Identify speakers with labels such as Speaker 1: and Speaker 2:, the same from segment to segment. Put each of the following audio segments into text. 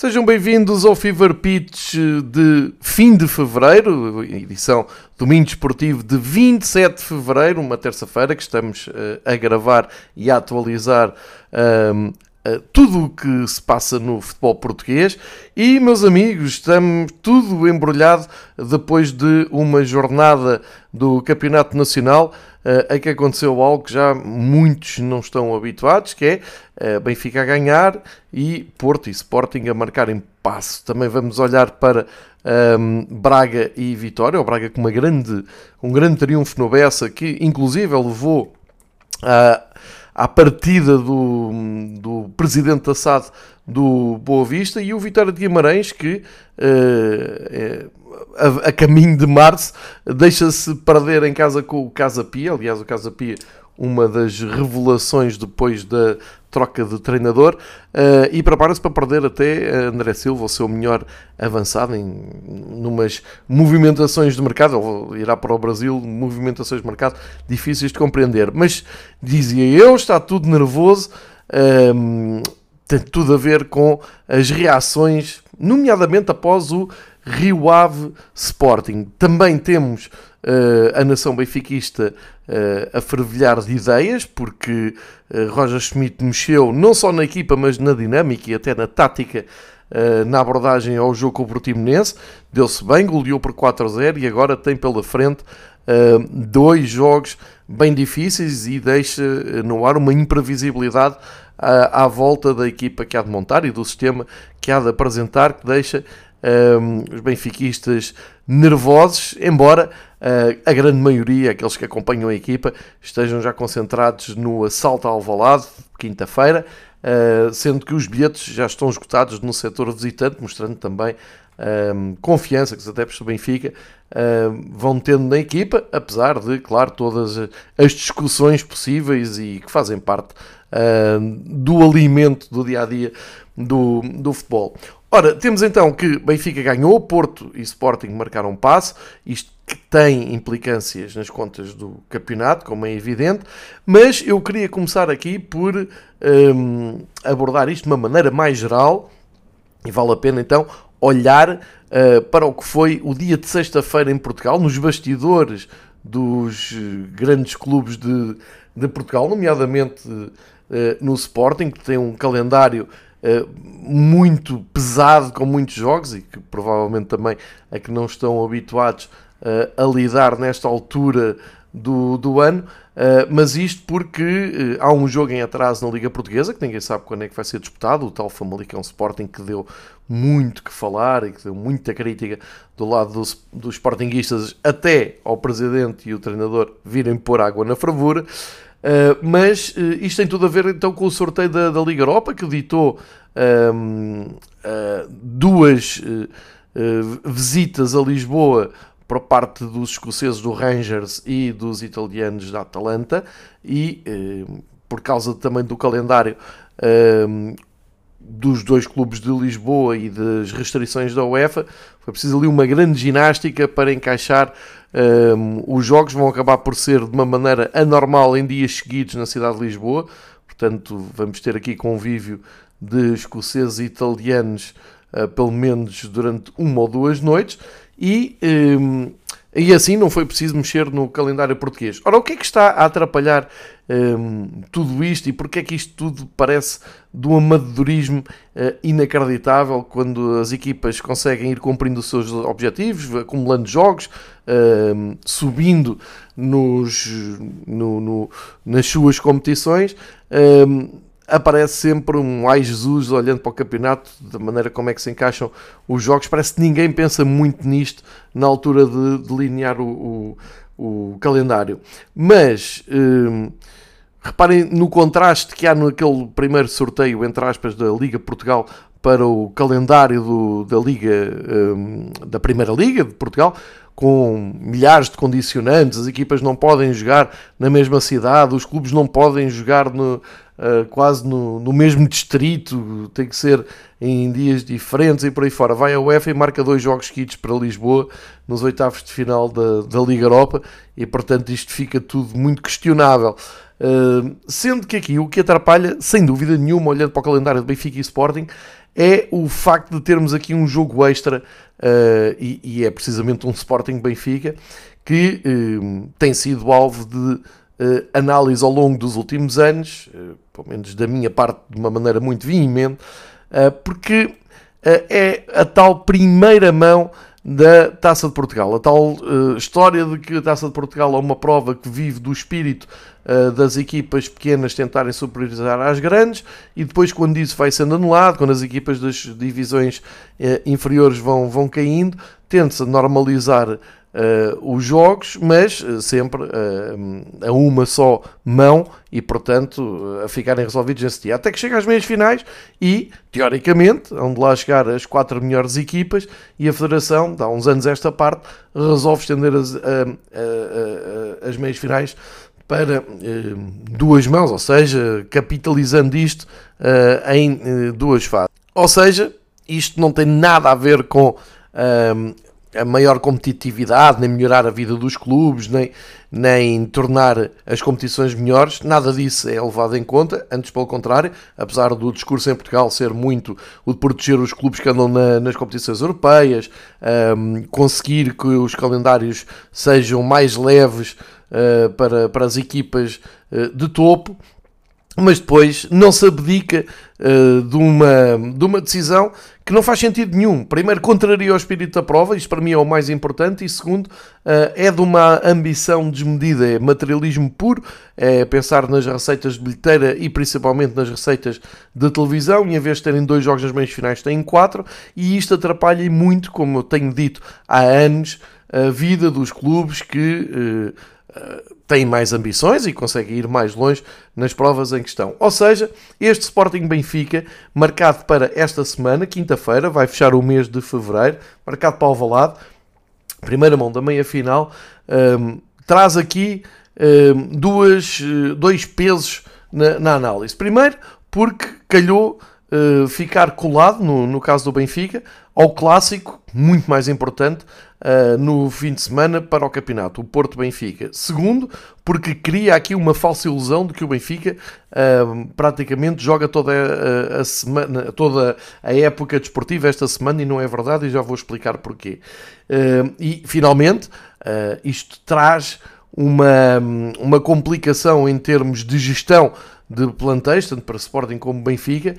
Speaker 1: Sejam bem-vindos ao Fever Pitch de fim de fevereiro, edição Domingo Esportivo de 27 de fevereiro, uma terça-feira que estamos uh, a gravar e a atualizar uh, tudo o que se passa no futebol português. E, meus amigos, estamos tudo embrulhado depois de uma jornada do Campeonato Nacional uh, que aconteceu algo que já muitos não estão habituados, que é uh, Benfica a ganhar e Porto e Sporting a marcarem passo. Também vamos olhar para um, ehm, Braga e Vitória, o Braga com uma grande, um grande triunfo no Bessa, que inclusive levou a à partida do, do presidente da SAD do Boa Vista e o Vitória de Guimarães que uh, a, a, caminho de março deixa-se perder em casa com o Casa Pia, aliás o Casa Pia uma das revelações depois da troca de treinador. Uh, e prepara-se para perder até André Silva, o seu melhor avançado em numas movimentações de mercado, ele irá para o Brasil, movimentações de mercado difíceis de compreender, mas dizia eu, está tudo nervoso, um, eh, tem tudo a ver com as reações, nomeadamente após o Rio Ave Sporting. Também temos uh, a nação benfiquista uh, a fervilhar de ideias, porque uh, Roger Schmidt mexeu não só na equipa, mas na dinâmica e até na tática na abordagem ao jogo com o Portimonense. Deu-se bem, goleou por 4 a 0 e agora tem pela frente dois jogos bem difíceis e deixa no ar uma imprevisibilidade à, à volta da equipa que há de montar e do sistema que há de apresentar, que deixa um, os benfiquistas nervosos, embora uh, a grande maioria, aqueles que acompanham a equipa, estejam já concentrados no assalto ao Alvalade, quinta-feira, uh, sendo que os bilhetes já estão esgotados no setor visitante, mostrando também um, confiança que os adeptos do Benfica vão tendo na equipa, apesar de, claro, todas as discussões possíveis e que fazem parte do alimento do dia a dia do, do futebol. Ora, temos então que Benfica ganhou, Porto e Sporting marcaram um passo, isto que tem implicâncias nas contas do campeonato, como é evidente, mas eu queria começar aqui por um, abordar isto de uma maneira mais geral, e vale a pena então olhar uh, para o que foi o dia de sexta-feira em Portugal, nos bastidores dos grandes clubes de, de Portugal, nomeadamente uh, no Sporting, que tem um calendário eh, muito pesado com muitos jogos e que provavelmente também a que não estão habituados uh, a lidar nesta altura do, do ano, uh, mas isto porque há um jogo em atraso na Liga Portuguesa que ninguém sabe quando é que vai ser disputado, o tal Famalicão Sporting que deu muito que falar e que deu muita crítica do lado dos, dos Sportinguistas até ao Presidente e o treinador virem pôr água na fervura. Uh, mas uh, isto tem tudo a ver então com o sorteio da, da Liga Europa que ditou uh, duas visitas a Lisboa por parte dos escoceses do Rangers e dos italianos da Atalanta e por causa também do calendário dos dois clubes de Lisboa e das restrições da UEFA, foi preciso ali uma grande ginástica para encaixar um, os jogos. Vão acabar por ser de uma maneira anormal em dias seguidos na cidade de Lisboa, portanto, vamos ter aqui convívio de escoceses e italianos, uh, pelo menos durante uma ou duas noites, e um, e assim não foi preciso mexer no calendário português. Ora, o que é que está a atrapalhar hum, tudo isto e porque é que isto tudo parece de um amadorismo uh, inacreditável quando as equipas conseguem ir cumprindo os seus objetivos, acumulando jogos, subindo nos, no, no, nas suas competições. Aparece sempre um ai Jesus olhando para o campeonato, da maneira como é que se encaixam os jogos. Parece que ninguém pensa muito nisto na altura de delinear o, o, o calendário. Mas reparem no contraste que há naquele primeiro sorteio, entre aspas, da Liga Portugal para o calendário do, da Liga hum, da Primeira Liga de Portugal com milhares de condicionantes, as equipas não podem jogar na mesma cidade, os clubes não podem jogar no, uh, quase no, no, mesmo distrito, tem que ser em dias diferentes e por aí fora. Vai a UEFA e marca dois jogos seguidos para Lisboa nos oitavos de final da, da Liga Europa e portanto isto fica tudo muito questionável. Sendo que aqui o que atrapalha, sem dúvida nenhuma, olhando para o calendário de Benfica e Sporting, é o facto de termos aqui um jogo extra uh, e, e, é precisamente um Sporting Benfica que uh, tem sido alvo de uh, análise ao longo dos últimos anos, pelo menos da minha parte de uma maneira muito veemente, porque é a tal primeira mão da Taça de Portugal. A tal uh, história de que a Taça de Portugal é uma prova que vive do espírito uh, das equipas pequenas tentarem superiorizar às grandes e depois quando isso vai sendo anulado, quando as equipas das divisões uh, inferiores vão, vão caindo, tende-se a normalizar uh, os jogos, mas uh, sempre uh, a uma só mão e, portanto, a ficarem resolvidos nesse dia. Até que chega às meias finais e, teoricamente, onde lá chegar as quatro melhores equipas e a Federação, há uns anos esta parte, resolve estender as, as meias finais para duas mãos, ou seja, capitalizando isto em duas fases. Ou seja, isto não tem nada a ver com a maior competitividade, nem melhorar a vida dos clubes, nem, nem tornar as competições melhores, nada disso é levado em conta, antes pelo contrário, apesar do discurso em Portugal ser muito o de proteger os clubes que andam na, nas competições europeias, um, conseguir que os calendários sejam mais leves uh, para, para as equipas uh, de topo, mas depois não se abdica uh, de, uma, de uma decisão que não faz sentido nenhum. Primeiro, contraria o espírito da prova, isto para mim é o mais importante, e segundo, uh, é de uma ambição desmedida, é materialismo puro, é pensar nas receitas de bilheteira e principalmente nas receitas de televisão, e em vez de terem dois jogos nas meias finais, têm quatro, e isto atrapalha muito, como eu tenho dito há anos, a vida dos clubes que. Uh, tem mais ambições e consegue ir mais longe nas provas em questão. Ou seja, este Sporting Benfica, marcado para esta semana, quinta-feira, vai fechar o mês de fevereiro, marcado para o Alvalade, primeira mão da meia-final, um, traz aqui um, duas, dois pesos na, na, análise. Primeiro, porque calhou uh, ficar colado, no, no caso do Benfica, ao clássico, muito mais importante, uh, no fim de semana para o campeonato, o Porto Benfica. Segundo, porque cria aqui uma falsa ilusão de que o Benfica uh, praticamente joga toda a, a, semana, toda a época desportiva esta semana e não é verdade e já vou explicar porquê. Uh, e finalmente, isto traz uma, uma complicação em termos de gestão de plantéis, tanto para Sporting como Benfica,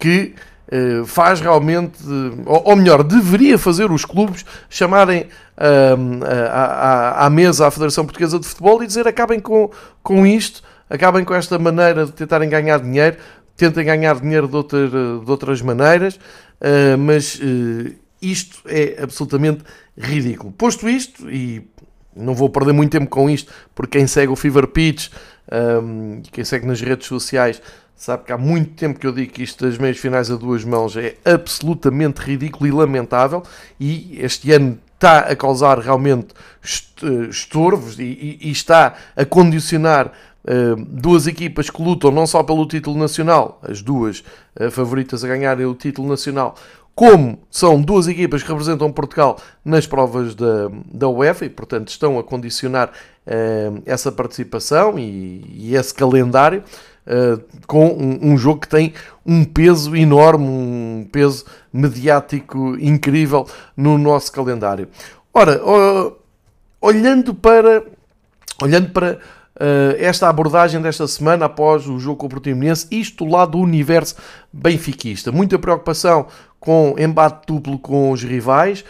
Speaker 1: que eh, faz realmente, ou, melhor, deveria fazer os clubes chamarem à, à, mesa a Federação Portuguesa de Futebol e dizer acabem com, com isto, acabem com esta maneira de tentarem ganhar dinheiro, tentem ganhar dinheiro de, outra, de outras maneiras, uh, mas isto é absolutamente ridículo. Posto isto, e não vou perder muito tempo com isto, porque quem segue o Fever Pitch um, e quem segue nas redes sociais Sabe que há muito tempo que eu digo que isto das meias finais a duas mãos é absolutamente ridículo e lamentável e este ano está a causar realmente estorvos e, e, está a condicionar uh, duas equipas que lutam não só pelo título nacional, as duas uh, favoritas a ganharem o título nacional, como são duas equipas que representam Portugal nas provas da, da UEFA e, portanto, estão a condicionar uh, essa participação e, e esse calendário. Uh, com um, um, jogo que tem um peso enorme, um peso mediático incrível no nosso calendário. Ora, uh, olhando para, olhando para esta abordagem desta semana após o jogo com o Portimonense, isto lá do universo benfiquista, muita preocupação com embate duplo com os rivais,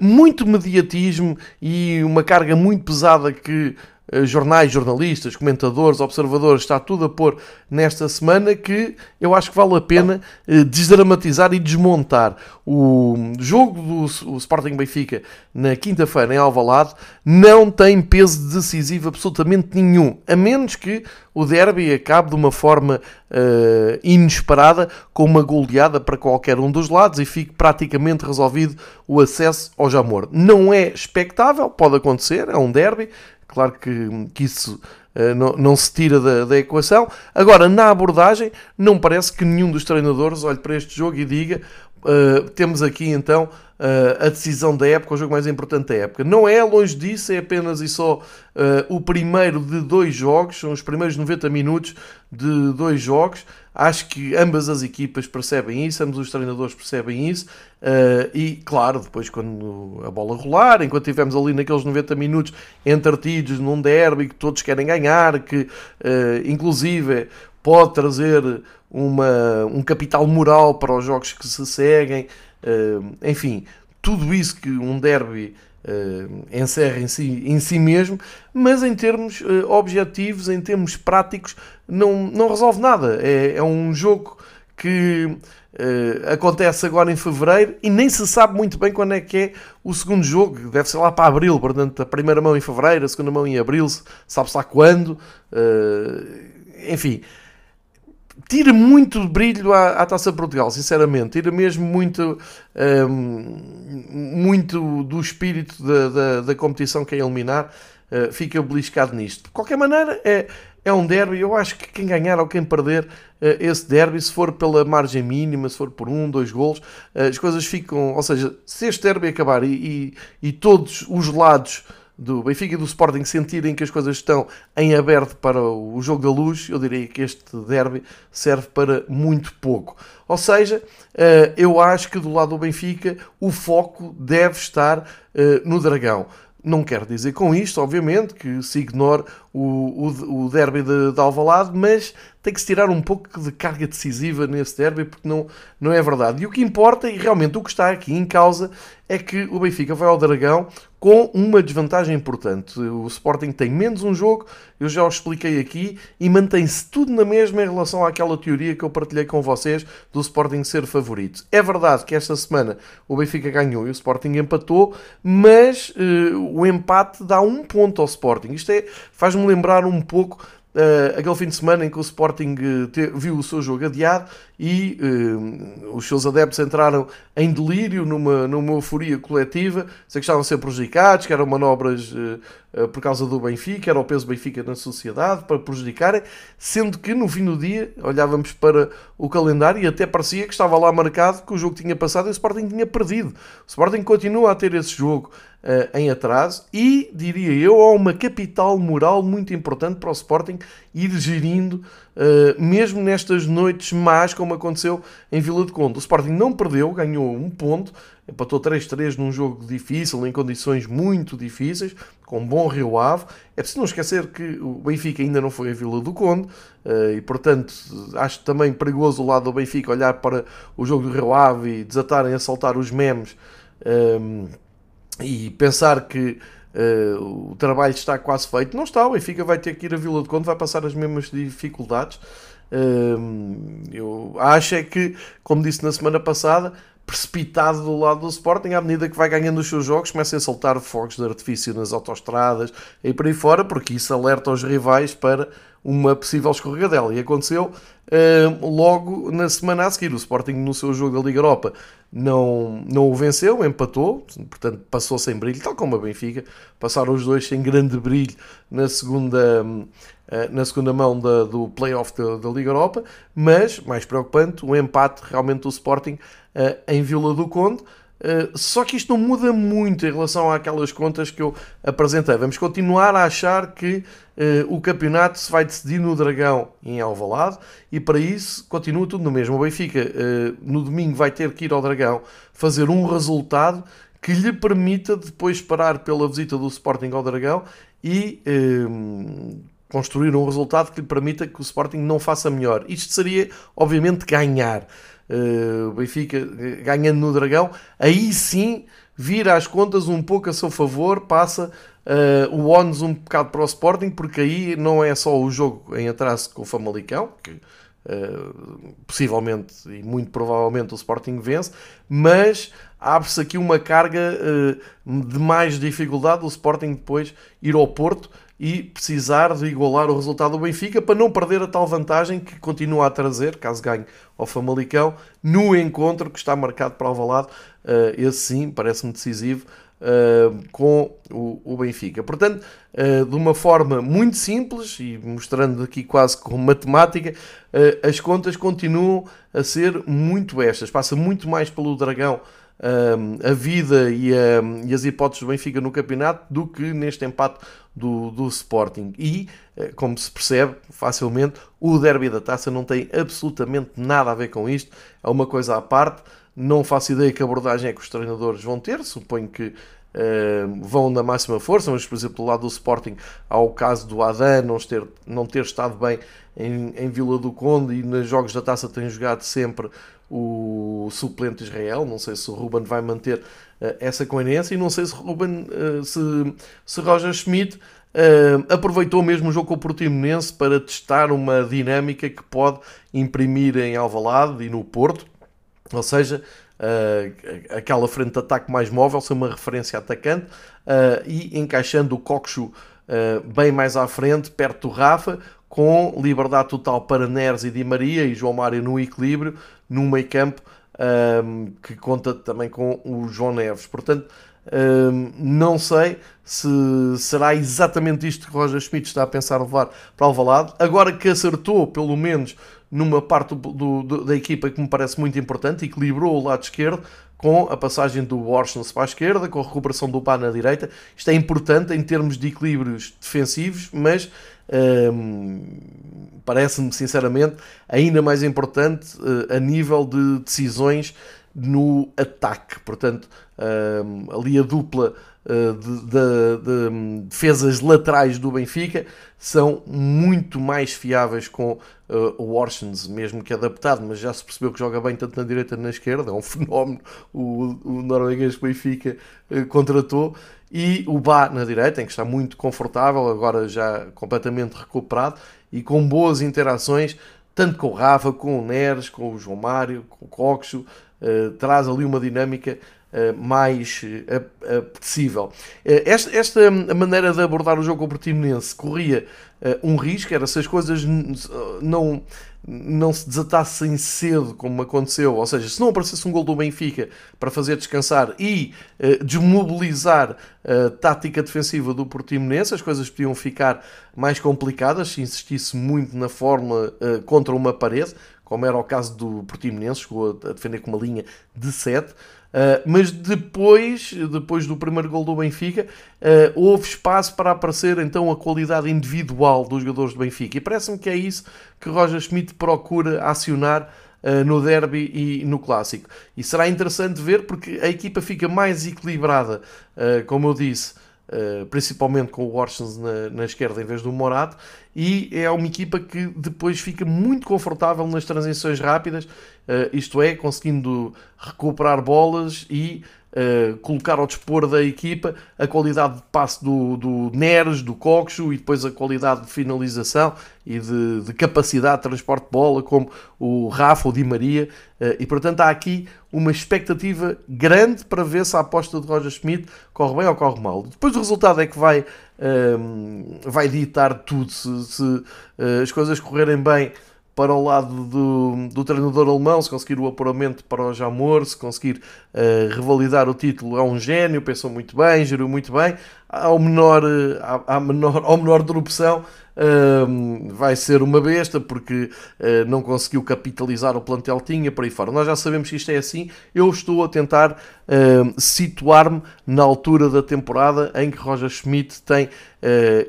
Speaker 1: muito mediatismo e uma carga muito pesada que jornais, jornalistas, comentadores, observadores, está tudo a pôr nesta semana que eu acho que vale a pena uh, desdramatizar e desmontar. O jogo do Sporting Benfica na quinta-feira em Alvalade não tem peso decisivo absolutamente nenhum, a menos que o derby acabe de uma forma uh, inesperada com uma goleada para qualquer um dos lados e fique praticamente resolvido o acesso ao Jamor. Não é expectável, pode acontecer, é um derby, claro que, que isso uh, não, não, se tira da, da, equação. Agora, na abordagem, não parece que nenhum dos treinadores olhe para este jogo e diga uh, temos aqui então uh, a decisão da época, o jogo mais importante da época. Não é longe disso, é apenas e só uh, o primeiro de dois jogos, são os primeiros 90 minutos de dois jogos. Acho que ambas as equipas percebem isso, ambos os treinadores percebem isso, e claro, depois quando a bola rolar, enquanto estivermos ali naqueles 90 minutos entretidos num derby que todos querem ganhar, que inclusive pode trazer uma, um capital moral para os jogos que se seguem, Uh, enfim, tudo isso que um derby uh, encerra em si, em si mesmo, mas em termos uh, objetivos, em termos práticos, não, não resolve nada. É, é um jogo que uh, acontece agora em fevereiro e nem se sabe muito bem quando é que é o segundo jogo. Deve ser lá para abril, portanto, a primeira mão em fevereiro, a segunda mão em abril, sabe-se lá quando. enfim tira muito brilho à, à Taça Portugal, sinceramente. Tira mesmo muito, um, muito do espírito da, da, da, competição que é eliminar. Uh, fica beliscado nisto. De qualquer maneira, é, é um derby. Eu acho que quem ganhar ou quem perder uh, esse derby, se for pela margem mínima, se for por um, dois golos, uh, as coisas ficam. Ou seja, se este derby acabar e, e, e todos os lados do Benfica e do Sporting sentirem que as coisas estão em aberto para o jogo da luz, eu diria que este derby serve para muito pouco. Ou seja, eh, eu acho que do lado do Benfica o foco deve estar eh, no Dragão. Não quero dizer com isto, obviamente, que se ignore o, o, o derby de, de Alvalade, mas tem que se tirar um pouco de carga decisiva nesse derby, porque não, não é verdade. E o que importa, e realmente o que está aqui em causa, é que o Benfica vai ao Dragão com uma desvantagem importante. O Sporting tem menos um jogo, eu já o expliquei aqui, e mantém-se tudo na mesma em relação àquela teoria que eu partilhei com vocês do Sporting ser favorito. É verdade que esta semana o Benfica ganhou e o Sporting empatou, mas uh, o empate dá um ponto ao Sporting. Isto é, faz-me lembrar um pouco Uh, aquele fim de semana em que o Sporting uh, te, viu o seu jogo adiado e uh, os seus adeptos entraram em delírio, numa, numa euforia coletiva, sei que estavam a ser prejudicados, que eram manobras por causa do Benfica, era o peso do Benfica na sociedade, para prejudicarem, sendo que no fim do dia olhávamos para o calendário e até parecia que estava lá marcado que o jogo tinha passado e o Sporting tinha perdido. O Sporting continua a ter esse jogo uh, em atraso e, diria eu, há uma capital moral muito importante para o Sporting ir gerindo, uh, mesmo nestas noites más, como aconteceu em Vila de Conde. O Sporting não perdeu, ganhou um ponto, empatou 3-3 num jogo difícil, em condições muito difíceis, com um bom Rio Ave. É preciso não esquecer que o Benfica ainda não foi a Vila do Conde uh, e, portanto, acho também perigoso o lado do Benfica olhar para o jogo do Rio Ave e desatarem a saltar os memes. Um, e pensar que uh, o trabalho está quase feito, não está. O Benfica vai ter que ir a Vila de Conde, vai passar as mesmas dificuldades. Uh, eu acho é que, como disse na semana passada, precipitado do lado do Sporting, à medida que vai ganhando os seus jogos, começa a soltar fogos de artifício nas autoestradas e por aí fora, porque isso alerta os rivais para uma possível escorregadela. E aconteceu uh, logo na semana a seguir. O Sporting, no seu jogo da Liga Europa, não, não o venceu, empatou, portanto passou sem brilho, tal como a Benfica. Passaram os dois sem grande brilho na segunda, na segunda mão da, do playoff da, da Liga Europa, mas, mais preocupante, o empate realmente do Sporting uh, em Vila do Conde. Eh, só que isto não muda muito em relação àquelas contas que eu apresentei. Vamos continuar a achar que o campeonato se vai decidir no Dragão em Alvalade e para isso continua tudo no mesmo. O Benfica no domingo vai ter que ir ao Dragão fazer um resultado que lhe permita depois parar pela visita do Sporting ao Dragão e construir um resultado que lhe permita que o Sporting não faça melhor. Isto seria, obviamente, ganhar uh, Benfica eh, ganhando no Dragão, aí sim vira as contas um pouco a seu favor, passa Uh, o ONS um bocado para o Sporting, porque aí não é só o jogo em atraso com o Famalicão, que uh, possivelmente e muito provavelmente o Sporting vence, mas abre-se aqui uma carga uh, de mais dificuldade o Sporting depois ir ao Porto e precisar de igualar o resultado do Benfica para não perder a tal vantagem que continua a trazer, caso ganhe ao Famalicão, no encontro que está marcado para o Alvalade, esse sim parece-me decisivo, uh, com o, o, Benfica. Portanto, uh, de uma forma muito simples e mostrando aqui quase com matemática, uh, as contas continuam a ser muito estas. Passa muito mais pelo Dragão a vida e, e, as hipóteses do Benfica no campeonato do que neste empate do, do Sporting. E, como se percebe facilmente, o derby da taça não tem absolutamente nada a ver com isto, é uma coisa à parte. Não faço ideia que abordagem é que os treinadores vão ter, suponho que vão na máxima força, mas por exemplo, do lado do Sporting, há o caso do Adan não ter, não ter estado bem em, em Vila do Conde e nos jogos da taça tem jogado sempre o suplente Israel. Não sei se o Ruben vai manter uh, essa coerência e não sei se, Ruben, uh, se, se Roger Schmidt uh, aproveitou mesmo o jogo com o Portimonense para testar uma dinâmica que pode imprimir em Alvalade e no Porto ou seja, uh, aquela frente de ataque mais móvel, ser uma referência atacante uh, e encaixando o Coxo uh, bem mais à frente, perto do Rafa, com liberdade total para Neres e Di Maria e João Mário no equilíbrio, no meio campo, que conta também com o João Neves. Portanto, não sei se será exatamente isto que Roger Schmidt está a pensar levar para o Alvalade. Agora que acertou, pelo menos, numa parte do, do, da equipa que me parece muito importante, equilibrou o lado esquerdo com a passagem do Warsons para a esquerda, com a recuperação do Pá na direita. Isto é importante em termos de equilíbrios defensivos, mas parece-me sinceramente ainda mais importante uh, a nível de decisões no ataque. Portanto, hum, ali a dupla uh, de, de, de, hum, defesas laterais do Benfica são muito mais fiáveis com uh, o Orsens, mesmo que adaptado, mas já se percebeu que joga bem tanto na direita como na esquerda, é um fenómeno o, o norueguês Benfica uh, contratou, e o Bá na direita, em que está muito confortável, agora já completamente recuperado, e com boas interações, tanto com o Rafa, com o Neres, com o João Mário, com o Coxo, uh, traz ali uma dinâmica Uh, mais uh, apetecível. Esta, esta maneira de abordar o jogo com o Portimonense corria um risco, era se as coisas não, não se desatassem cedo, como aconteceu, ou seja, se não aparecesse um gol do Benfica para fazer descansar e desmobilizar a tática defensiva do Portimonense, as coisas podiam ficar mais complicadas se insistisse muito na fórmula contra uma parede, como era o caso do Portimonense, chegou a defender com uma linha de 7. Uh, mas depois, depois do primeiro gol do Benfica, uh, houve espaço para aparecer então a qualidade individual dos jogadores do Benfica. E parece-me que é isso que Roger Schmidt procura acionar uh, no derby e no clássico. E será interessante ver porque a equipa fica mais equilibrada, como eu disse, Uh, principalmente com o Orsens na, na, esquerda em vez do Morato, e é uma equipa que depois fica muito confortável nas transições rápidas, uh, isto é, conseguindo recuperar bolas e uh, colocar ao dispor da equipa a qualidade de passe do, do Neres, do Coxo e depois a qualidade de finalização e de, de, capacidade de transporte de bola, como o Rafa, o Di Maria, uh, e portanto há aqui uma expectativa grande para ver se a aposta de Roger Schmidt corre bem ou corre mal. Depois o resultado é que vai, eh, vai ditar tudo. Se, se uh, as coisas correrem bem, para o lado do, do treinador alemão, se conseguir o apuramento para o Jamor, se conseguir uh, revalidar o título, é um gênio, pensou muito bem, geriu muito bem. Ao menor, à, menor, ao menor interrupção, uh, vai ser uma besta, porque uh, não conseguiu capitalizar o plantel tinha por aí fora. Nós já sabemos que isto é assim. Eu estou a tentar situar-me na altura da temporada em que Roger Schmidt tem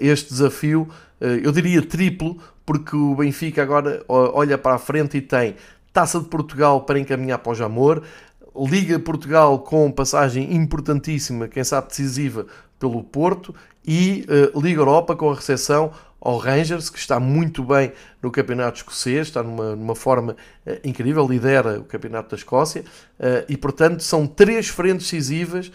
Speaker 1: este desafio, eu diria triplo, porque o Benfica agora olha para a frente e tem Taça de Portugal para encaminhar para o Jamor, Liga Portugal com passagem importantíssima, quem sabe decisiva, pelo Porto e uh, Liga Europa com a recepção ao Rangers, que está muito bem no campeonato escocês, está numa, numa forma uh, incrível, lidera o campeonato da Escócia, uh, e portanto são três frentes decisivas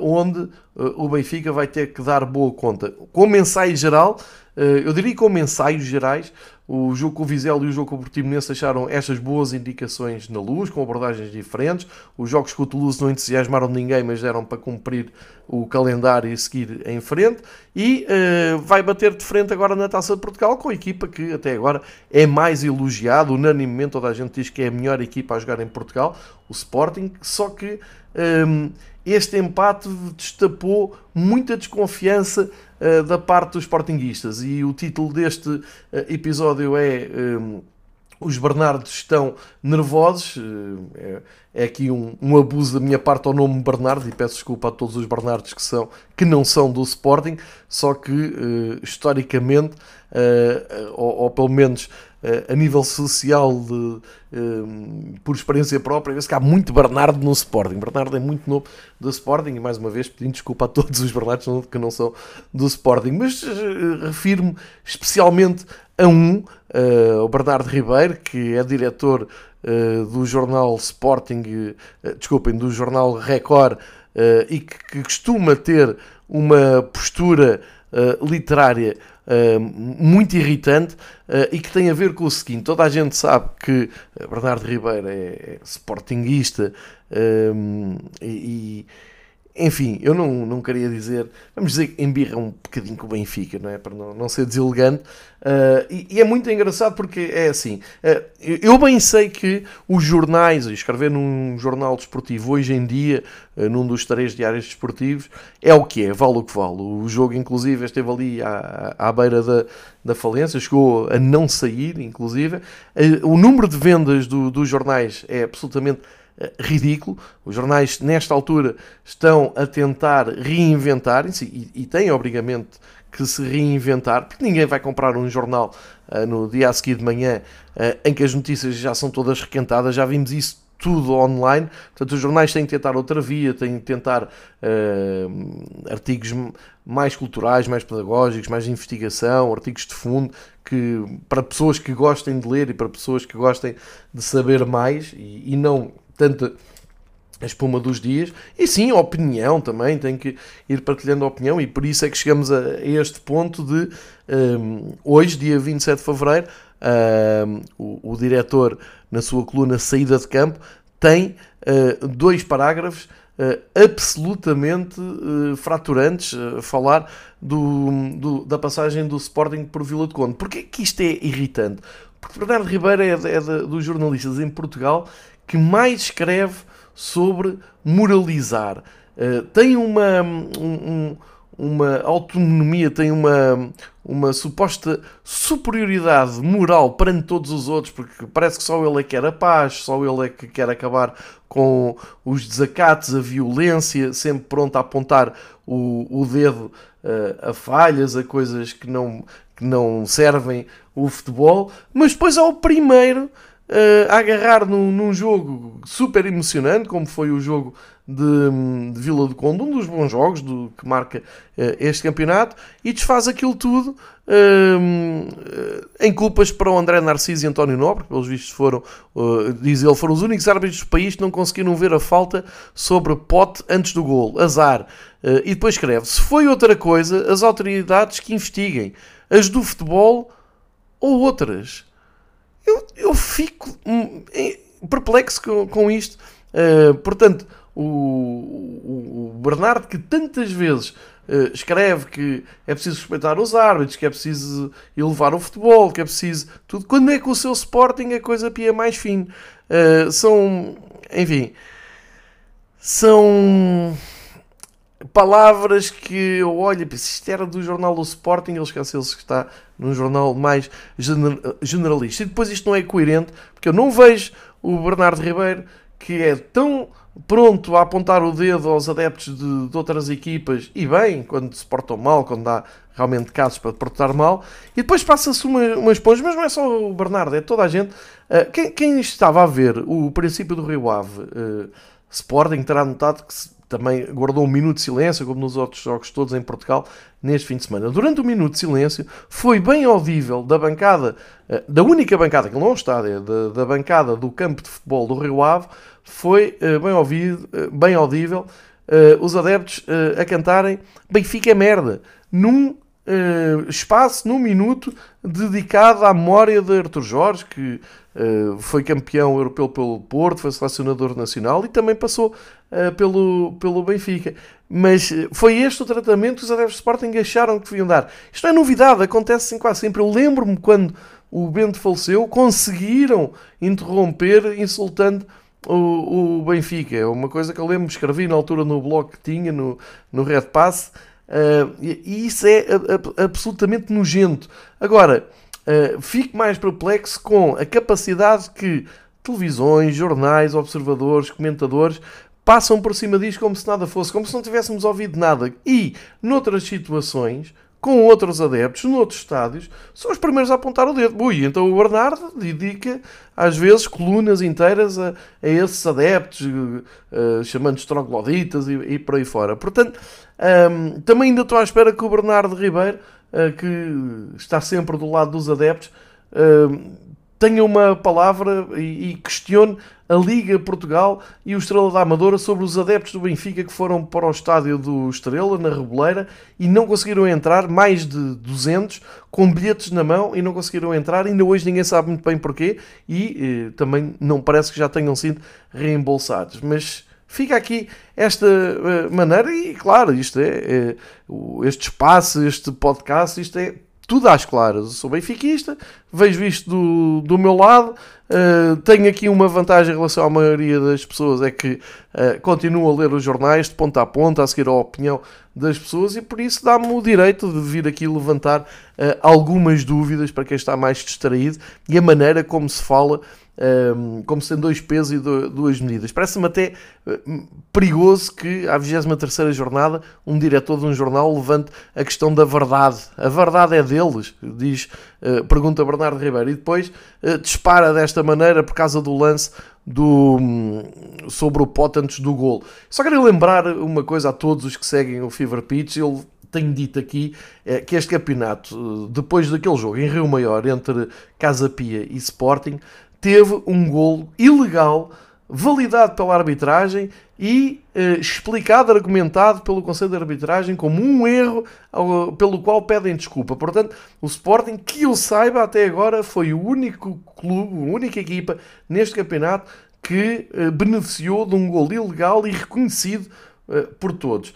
Speaker 1: onde o Benfica vai ter que dar boa conta. Como ensaio geral, eu diria como ensaios gerais, o jogo com o Vizela e o jogo com o Portimonense deixaram estas boas indicações na luz, com abordagens diferentes. Os jogos com o Toulouse não entusiasmaram ninguém, mas deram para cumprir o calendário e seguir em frente. E uh, vai bater de frente agora na Taça de Portugal com a equipa que até agora é mais elogiada. Unanimemente toda a gente diz que é a melhor equipa a jogar em Portugal, o Sporting. Só que um, este empate destapou muita desconfiança uh, da parte dos Sportinguistas e o título deste uh, episódio é um, os Bernardos estão nervosos. É, é aqui um, um, abuso da minha parte ao nome Bernardo e peço desculpa a todos os Bernardos que, são, que não são do Sporting, só que uh, historicamente, uh, ou, ou, pelo menos uh, a nível social, de, por experiência própria, vê-se que há muito Bernardo no Sporting. Bernardo é muito novo do Sporting e mais uma vez pedindo desculpa a todos os Bernardos que não são do Sporting, mas refiro-me especialmente a um, o Bernardo Ribeiro, que é diretor do jornal Sporting, uh, desculpem, do jornal Record, uh, e que, que, costuma ter uma postura literária muito irritante e que tem a ver com o seguinte: toda a gente sabe que Bernardo Ribeiro é, é sportinguista e enfim, eu não, não queria dizer, vamos dizer que embirra um bocadinho com o Benfica, não é? Para não, não ser deselegante. Uh, e, e, é muito engraçado porque é assim, uh, eu bem sei que os jornais, escrever num jornal desportivo hoje em dia, uh, num dos três diários desportivos, é o que é, vale o que vale. O jogo, inclusive, esteve ali à, à beira da, da falência, chegou a não sair, inclusive. o número de vendas do, dos jornais é absolutamente ridículo. Os jornais, nesta altura, estão a tentar reinventarem-se e, e têm, obrigatoriamente, que se reinventar, porque ninguém vai comprar um jornal uh, no dia a seguir de manhã uh, em que as notícias já são todas requentadas, já vimos isso tudo online, portanto os jornais têm que tentar outra via, têm que tentar uh, artigos mais culturais, mais pedagógicos, mais de investigação, artigos de fundo, que para pessoas que gostem de ler e para pessoas que gostem de saber mais e, e não tanta a espuma dos dias, e sim, a opinião também, tem que ir partilhando a opinião, e por isso é que chegamos a, este ponto de um, hoje, dia 27 de Fevereiro, um, o, o diretor, na sua coluna Saída de Campo, tem uh, dois parágrafos uh, absolutamente uh, fraturantes a falar do, do, da passagem do Sporting por Vila de Conde. Porquê que isto é irritante? Porque Bernardo Ribeiro é, é de, dos jornalistas em Portugal que mais escreve sobre moralizar. Uh, tem uma, um, uma autonomia, tem uma, uma suposta superioridade moral perante todos os outros, porque parece que só ele é que quer a paz, só ele é que quer acabar com os desacatos, a violência, sempre pronto a apontar o, o dedo uh, a falhas, a coisas que não, que não servem o futebol, mas depois é o primeiro uh, a agarrar num, num, jogo super emocionante, como foi o jogo de, de Vila do Conde, um dos bons jogos do, que marca uh, este campeonato, e desfaz aquilo tudo uh, em culpas para o André Narciso e António Nobre, pelos vistos foram, diz ele, foram os únicos árbitros do país que não conseguiram ver a falta sobre Pote antes do gol. Azar. e depois escreve, se foi outra coisa, as autoridades que investiguem, as do futebol ou outras eu, eu fico hum, perplexo com, com isto. Uh, portanto, o, o, Bernardo, que tantas vezes uh, escreve que é preciso respeitar os árbitros, que é preciso elevar o futebol, que é preciso tudo, quando é que o seu Sporting a coisa pia mais fino? Uh, são, enfim, são palavras que eu olho e isto era do jornal do Sporting, ele esqueceu-se que está num jornal mais generalista. E depois isto não é coerente, porque eu não vejo o Bernardo Ribeiro, que é tão pronto a apontar o dedo aos adeptos de, de outras equipas, e bem, quando se portam mal, quando há realmente casos para portar mal, e depois passa-se uma, uma esponja, mas não é só o Bernardo, é toda a gente. Uh, quem, quem, estava a ver o princípio do Rio Ave uh, Sporting terá notado que também guardou um minuto de silêncio, como nos outros jogos todos em Portugal, neste fim de semana. Durante o minuto de silêncio, foi bem audível da bancada, uh, da única bancada, que não estádio, da, da bancada do campo de futebol do Rio Ave, foi uh, bem, ouvido, bem audível os adeptos a cantarem Benfica é merda, num espaço num minuto dedicado à memória de Arthur Jorge, que uh, foi campeão europeu pelo Porto, foi selecionador nacional e também passou uh, pelo, pelo Benfica. Mas foi este o tratamento que os adeptos de Sporting acharam que deviam dar. Isto é novidade, acontece quase sempre. Eu lembro-me quando o Bento faleceu, conseguiram interromper insultando o, o Benfica. É uma coisa que eu lembro, escrevi na altura no blog que tinha, no, no Red Pass, Uh, e isso é absolutamente nojento. Agora, uh, fico mais perplexo com a capacidade que televisões, jornais, observadores, comentadores passam por cima disto como se nada fosse, como se não tivéssemos ouvido nada. E, noutras situações, com outros adeptos, noutros estádios, são os primeiros a apontar o dedo. Ui, então o Bernardo dedica, às vezes, colunas inteiras a, a esses adeptos, uh, chamando-os trogloditas e, e por aí fora. Portanto, um, também ainda estou à espera que o Bernardo Ribeiro, que está sempre do lado dos adeptos, uh, tenha uma palavra e, e questione a Liga Portugal e o Estrela da Amadora sobre os adeptos do Benfica que foram para o estádio do Estrela, na Reboleira, e não conseguiram entrar, mais de 200, com bilhetes na mão, e não conseguiram entrar. Ainda hoje ninguém sabe muito bem porquê, e eh, também não parece que já tenham sido reembolsados. Mas fica aqui esta uh, maneira, e claro, isto é, é, este espaço, este podcast, isto é tudo às claras. Eu sou benfiquista, vejo isto do, do meu lado, uh, tenho aqui uma vantagem em relação à maioria das pessoas, é que uh, continuo a ler os jornais de ponta a ponta, a seguir a opinião das pessoas, e por isso dá-me o direito de vir aqui levantar uh, algumas dúvidas para quem está mais distraído e a maneira como se fala como sendo dois pesos e duas medidas. Parece-me até uh, perigoso que, à 23 jornada, um diretor de um jornal levante a questão da verdade. A verdade é deles, diz, uh, pergunta Bernardo Ribeiro, e depois uh, dispara desta maneira por causa do lance do, um, sobre o pote antes do gol. Só quero lembrar uma coisa a todos os que seguem o Fever Pitch, ele tenho dito aqui é, que este campeonato, depois daquele jogo em Rio Maior entre Casa Pia e Sporting, teve um golo ilegal validado pela arbitragem e eh, explicado, argumentado pelo Conselho de Arbitragem como um erro ao, pelo qual pedem desculpa. Portanto, o Sporting, que eu saiba até agora, foi o único clube, a única equipa neste campeonato que eh, beneficiou de um gol ilegal e reconhecido eh, por todos.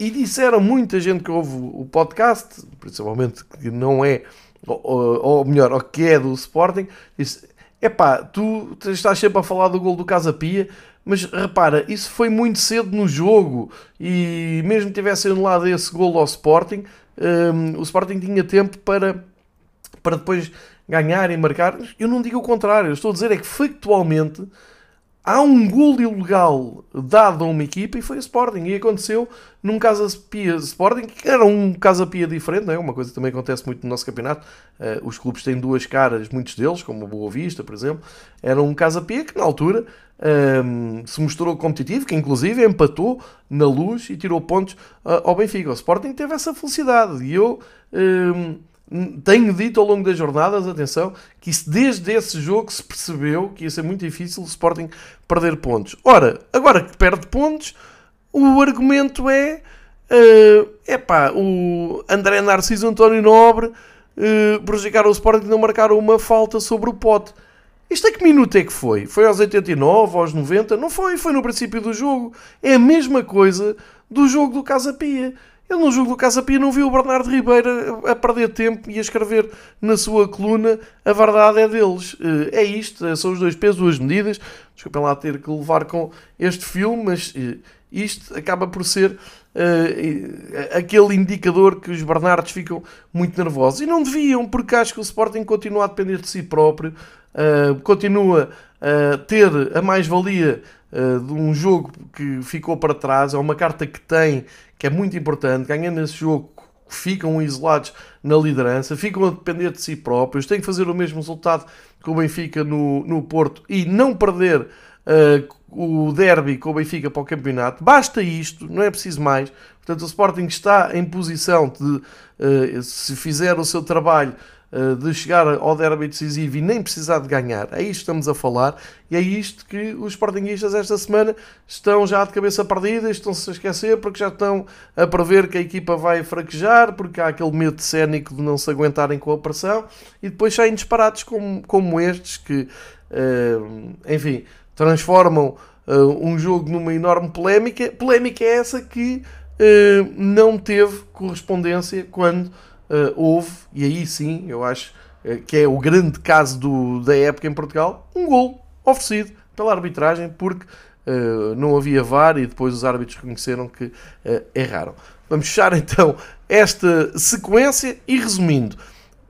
Speaker 1: e disseram muita gente que ouve o podcast, principalmente que não é, ou, ou melhor, ou que é do Sporting, disse, Epá, tu estás sempre a falar do gol do Casa Pia, mas repara, isso foi muito cedo no jogo e mesmo tivesse anulado esse gol ao Sporting, um, o Sporting tinha tempo para, para depois ganhar e marcar. Eu não digo o contrário, eu estou a dizer é que factualmente há um gol ilegal dado a uma equipa e foi o Sporting. E aconteceu num Casa Pia Sporting, que era um Casa Pia diferente, não é? uma coisa que também acontece muito no nosso campeonato. Uh, os clubes têm duas caras, muitos deles, como o Boa Vista, por exemplo. Era um Casa Pia que na altura um, ehm, se mostrou competitivo, que inclusive empatou na luz e tirou pontos uh, ao Benfica. O Sporting teve essa felicidade e eu. Um, ehm, tenho dito ao longo das jornadas, atenção, que isso, desde esse jogo se percebeu que ia ser muito difícil o Sporting perder pontos. Ora, agora que perde pontos, o argumento é uh, epá, o André Narciso António Nobre uh, prejudicar o Sporting não marcar uma falta sobre o pote. Isto a que minuto é que foi? Foi aos 89, aos 90? Não foi, foi no princípio do jogo. É a mesma coisa do jogo do Casa Pia. Eu no jogo do Casa Pia não vi o Bernardo Ribeiro a perder tempo e a escrever na sua coluna a verdade é deles. Eh, é isto, eh, são os dois pesos, duas medidas. Desculpem lá ter que levar com este filme, mas eh, isto acaba por ser uh, aquele indicador que os Bernardos ficam muito nervosos. E não deviam, porque acho que o Sporting continua a depender de si próprio, uh, continua a ter a mais-valia uh, de um jogo que ficou para trás, é uma carta que tem que é muito importante. Ganhando esse jogo, ficam isolados na liderança, ficam a depender de si próprios, têm que fazer o mesmo resultado que o Benfica no, no Porto e não perder uh, o derby com o Benfica para o campeonato. Basta isto, não é preciso mais. Portanto, o Sporting está em posição de, uh, se fizer o seu trabalho, de chegar ao derby decisivo e nem precisar de ganhar. É isto que estamos a falar e é isto que os Sportingistas esta semana estão já de cabeça perdida, estão-se a esquecer porque já estão a prever que a equipa vai fraquejar, porque há aquele medo cénico de não se aguentarem com a pressão e depois saem disparados como, como estes que, uh, enfim, transformam um jogo numa enorme polémica. Polémica é essa que eh, não teve correspondência quando uh, houve, e aí sim eu acho uh, que é o grande caso do, da época em Portugal, um gol oferecido pela arbitragem porque não havia VAR e depois os árbitros reconheceram que erraram. Vamos fechar então esta sequência e resumindo.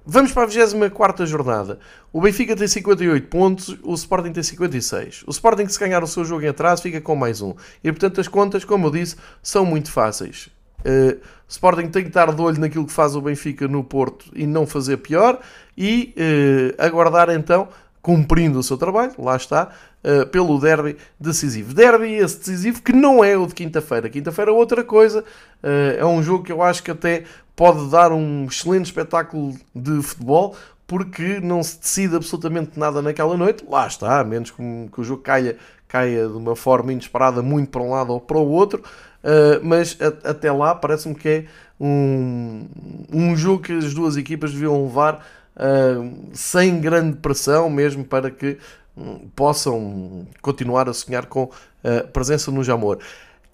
Speaker 1: Vamos para a 24 jornada. O Benfica tem 58 pontos, o Sporting tem 56. O Sporting, se ganhar o seu jogo em atraso, fica com mais um. E portanto, as contas, como eu disse, são muito fáceis. Uh, Sporting tem que estar de olho naquilo que faz o Benfica no Porto e não fazer pior. E uh, aguardar então, cumprindo o seu trabalho, lá está, uh, pelo derby decisivo. Derby esse decisivo que não é o de quinta-feira. Quinta-feira é outra coisa. é um jogo que eu acho que até pode dar um excelente espetáculo de futebol porque não se decide absolutamente nada naquela noite. Lá está, a menos que, que o jogo caia, caia de uma forma inesperada, muito para um lado ou para o outro. Uh, mas a, até lá parece-me que é um, um jogo que as duas equipas deviam levar uh, sem grande pressão, mesmo para que um, possam continuar a sonhar com a presença no Jamor.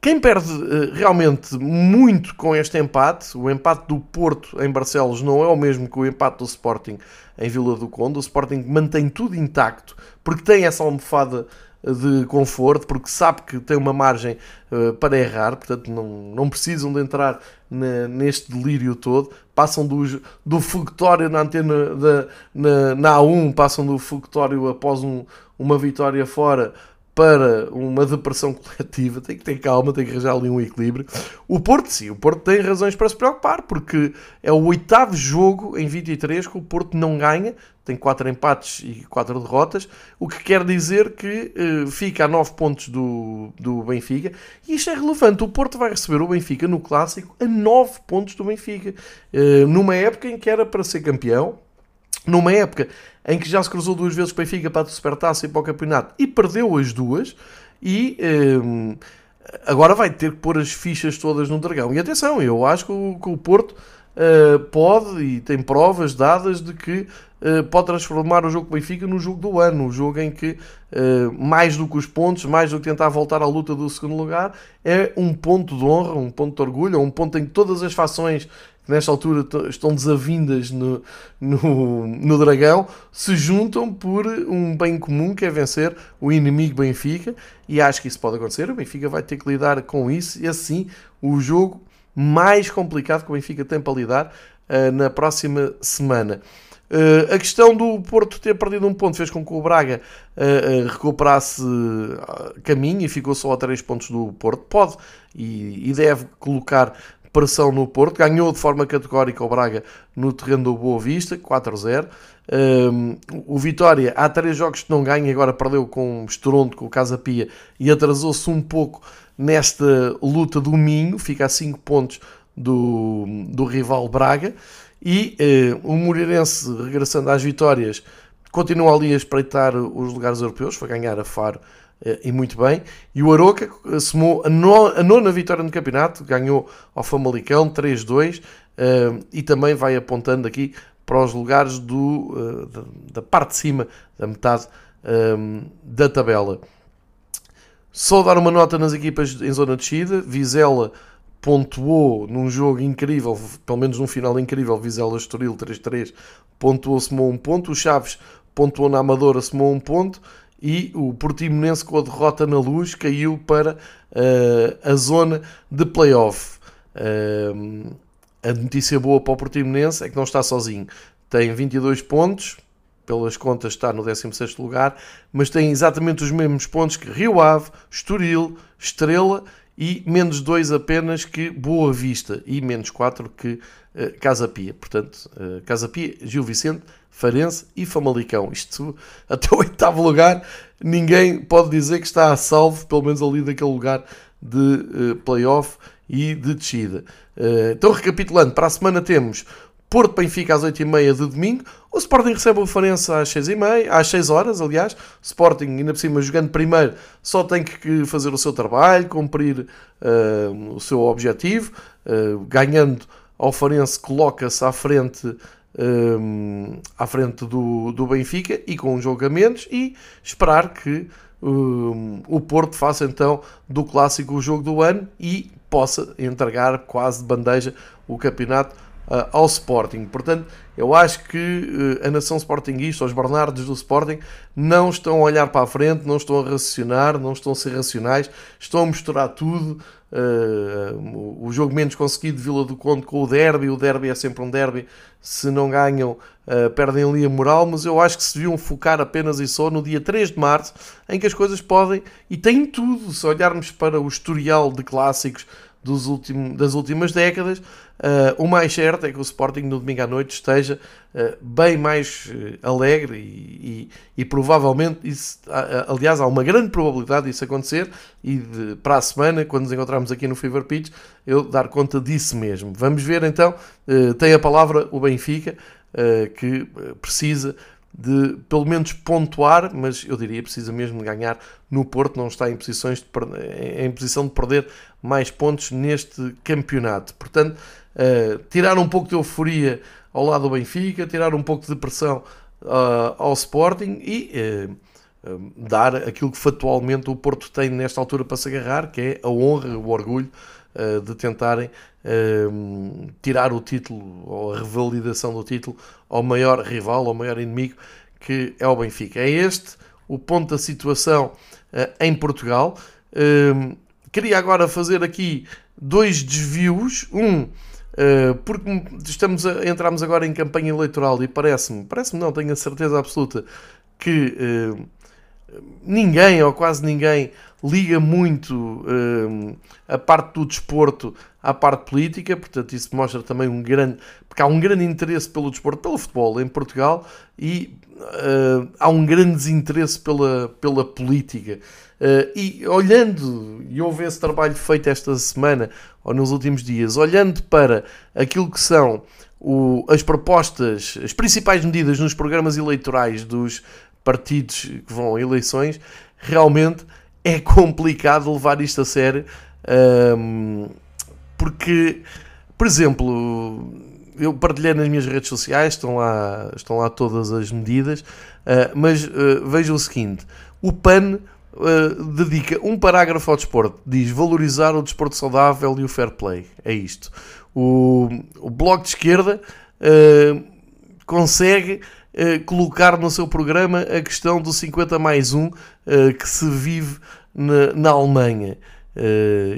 Speaker 1: Quem perde uh, realmente muito com este empate, o empate do Porto em Barcelos não é o mesmo que o empate do Sporting em Vila do Conde. O Sporting mantém tudo intacto porque tem essa almofada de conforto, porque sabe que tem uma margem uh, para errar, portanto não, não precisam de entrar na, neste delírio todo. Passam do, do fogotório na antena da, na, na A1, passam do fogotório após um, uma vitória fora para uma depressão coletiva, tem que ter calma, tem que arranjar ali um equilíbrio. O Porto, sim, o Porto tem razões para se preocupar, porque é o oitavo jogo em 23 que o Porto não ganha, tem quatro empates e quatro derrotas, o que quer dizer que uh, fica a 9 pontos do, do Benfica, e isto é relevante. O Porto vai receber o Benfica no clássico a 9 pontos do Benfica, uh, numa época em que era para ser campeão, numa época em que já se cruzou duas vezes com o Benfica para a Supertaça e para o campeonato e perdeu as duas e um, agora vai ter que pôr as fichas todas no Dragão. E atenção, eu acho que o, que o Porto uh, pode e tem provas dadas de que uh, pode transformar o jogo com o Benfica no jogo do ano, o jogo em que uh, mais do que os pontos, mais do que tentar voltar à luta do segundo lugar, é um ponto de honra, um ponto de orgulho, um ponto em que todas as fações que nesta altura estão desavindas no, no, no Dragão, se juntam por um bem comum que é vencer o inimigo Benfica, e acho que isso pode acontecer. O Benfica vai ter que lidar com isso, e assim o jogo mais complicado que o Benfica tem para lidar uh, na próxima semana. Uh, a questão do Porto ter perdido um ponto fez com que o Braga uh, uh, recuperasse caminho e ficou só a 3 pontos do Porto. Pode e, e, deve colocar pressão no Porto. Ganhou de forma categórica o Braga no terreno do Boa Vista, 4-0. Um, o Vitória, há três jogos que não ganha, agora perdeu com o Estrondo, com o Casa Pia e atrasou-se um pouco nesta luta do Minho, fica a 5 pontos do, do rival Braga. E uh, o Moreirense, regressando às vitórias, continua ali a espreitar os lugares europeus, foi ganhar a Faro e muito bem. E o Aroca somou a, nona vitória no campeonato, ganhou ao Famalicão 3-2 eh, e também vai apontando aqui para os lugares do, eh, da, parte de cima, da metade da tabela. Só dar uma nota nas equipas em zona de descida, Vizela pontuou num jogo incrível, pelo menos num final incrível, Vizela Estoril 3-3, pontuou, somou um ponto, o Chaves pontuou na Amadora, somou um ponto, e o Portimonense com a derrota na luz caiu para uh, a zona de playoff. Uh, a notícia boa para o Portimonense é que não está sozinho. Tem 22 pontos, pelas contas está no 16 lugar, mas tem exatamente os mesmos pontos que Rio Ave, Estoril, Estrela e menos 2 apenas que Boa Vista e menos 4 que uh, Casa Pia. Portanto, uh, Casa Pia, Gil Vicente, Farense e Famalicão. Isto, até o oitavo lugar, ninguém pode dizer que está a salvo, pelo menos ali daquele lugar de uh, playoff e de descida. Uh, então, recapitulando, para a semana temos Porto Benfica às 8h30 de domingo. O Sporting recebe o Farense às 6h30, às 6 horas, aliás. Sporting, ainda por cima, jogando primeiro, só tem que fazer o seu trabalho, cumprir uh, o seu objetivo. Uh, ganhando ao Farense, coloca-se à frente um, à frente do, do Benfica e com jogamentos e esperar que um, o Porto faça então do clássico o jogo do ano e possa entregar quase de bandeja o campeonato uh, ao Sporting. Portanto, eu acho que uh, a nação Sportingista, os Bernardos do Sporting, não estão a olhar para a frente, não estão a raciocinar, não estão a ser racionais, estão a misturar tudo. Uh, o jogo menos conseguido de Vila do Conde com o derby, o derby é sempre um derby, se não ganham, uh, perdem ali a moral, mas eu acho que se deviam focar apenas e só no dia 3 de março, em que as coisas podem e têm tudo, se olharmos para o historial de clássicos últimos, das últimas décadas, Uh, o mais certo é que o Sporting no domingo à noite esteja uh, bem mais uh, alegre e, e, e provavelmente, isso, aliás, há uma grande probabilidade disso acontecer e de, para a semana, quando nos encontrarmos aqui no Fever Pitch, eu dar conta disso mesmo. Vamos ver então, tem a palavra o Benfica, que precisa de pelo menos pontuar, mas eu diria precisa mesmo ganhar no Porto, não está em, posições de, em posição de perder mais pontos neste campeonato. Portanto, uh, tirar um pouco de euforia ao lado do Benfica, tirar um pouco de pressão uh, ao Sporting e uh, dar aquilo que factualmente o Porto tem nesta altura para se agarrar, que é a honra, o orgulho de tentarem tirar o título ou a revalidação do título ao maior rival, ao maior inimigo que é o Benfica. É este o ponto da situação em Portugal. queria agora fazer aqui dois desvios. Um eh, porque estamos a, agora em campanha eleitoral e parece-me, parece-me não, tenho a certeza absoluta que uh, ninguém ou quase ninguém liga muito uh, a parte do desporto à parte política, portanto isso mostra também um grande, porque há um grande interesse pelo desporto, pelo futebol em Portugal e uh, há um grande desinteresse pela, pela política. Uh, e olhando, e houve esse trabalho feito esta semana ou nos últimos dias, olhando para aquilo que são o, as propostas, as principais medidas nos programas eleitorais dos partidos que vão a eleições, realmente é complicado levar isto a sério, um, porque, por exemplo, eu partilhei nas minhas redes sociais, estão lá, estão lá todas as medidas, uh, mas uh, veja o seguinte: o PAN uh, dedica um parágrafo ao desporto, diz valorizar o desporto saudável e o fair play. É isto. O, o Bloco de Esquerda consegue colocar no seu programa a questão do 50 mais 1 que se vive na, na Alemanha.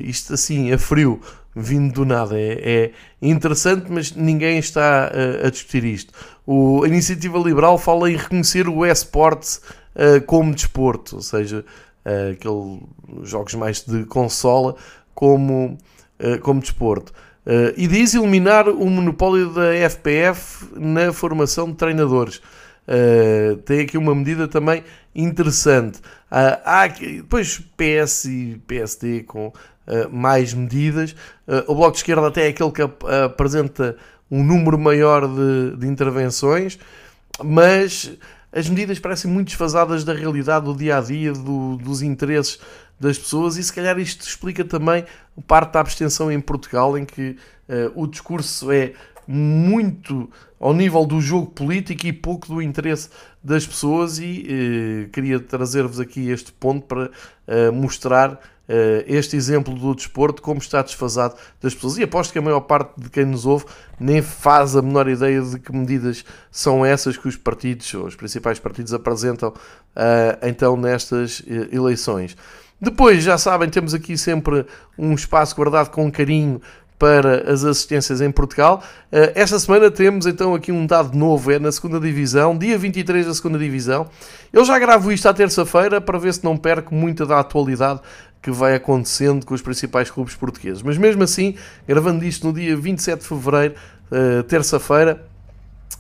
Speaker 1: isto assim, a frio vindo do nada. É, é interessante, mas ninguém está uh, a discutir isto. O, a Iniciativa Liberal fala em reconhecer o e-sports uh, como desporto, ou seja, uh, aqueles jogos mais de consola como, uh, como desporto. Uh, e diz eliminar o monopólio da FPF na formação de treinadores. Uh, tem aqui uma medida também interessante. Uh, há depois PS e PSD com eh, mais medidas. Uh, o Bloco de Esquerda até é aquele que ap apresenta um número maior de, de, intervenções, mas as medidas parecem muito desfasadas da realidade do dia a dia, do, dos interesses das pessoas, e se calhar isto explica também parte da abstenção em Portugal, em que uh, o discurso é muito ao nível do jogo político e pouco do interesse das pessoas e eh, queria trazer-vos aqui este ponto para eh, mostrar este exemplo do desporto, como está desfasado das pessoas. E aposto que a maior parte de quem nos ouve nem faz a menor ideia de que medidas são essas que os partidos, ou os principais partidos, apresentam eh, então nestas eh, eleições. Depois, já sabem, temos aqui sempre um espaço guardado com carinho para as assistências em Portugal. Esta semana temos então aqui um dado novo, é na segunda Divisão, dia 23 da segunda Divisão. Eu já gravo isto à terça-feira para ver se não perco muita da atualidade que vai acontecendo com os principais clubes portugueses. Mas mesmo assim, gravando isto no dia 27 de fevereiro, uh, terça-feira,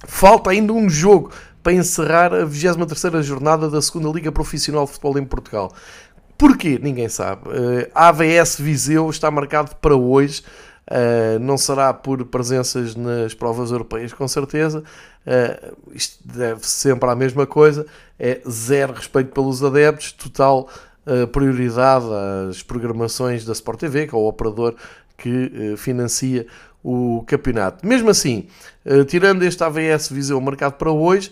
Speaker 1: falta ainda um jogo para encerrar a 23 jornada da segunda Liga Profissional de Futebol em Portugal. Porquê? Ninguém sabe. Uh, a AVS Viseu está marcado para hoje. Uh, não será por presenças nas provas europeias, com certeza. Uh, isto deve sempre à mesma coisa. É zero respeito pelos adeptos, total uh, prioridade às programações da Sport TV, que é o operador que financia o campeonato. Mesmo assim, tirando este AVS Viseu marcado para hoje,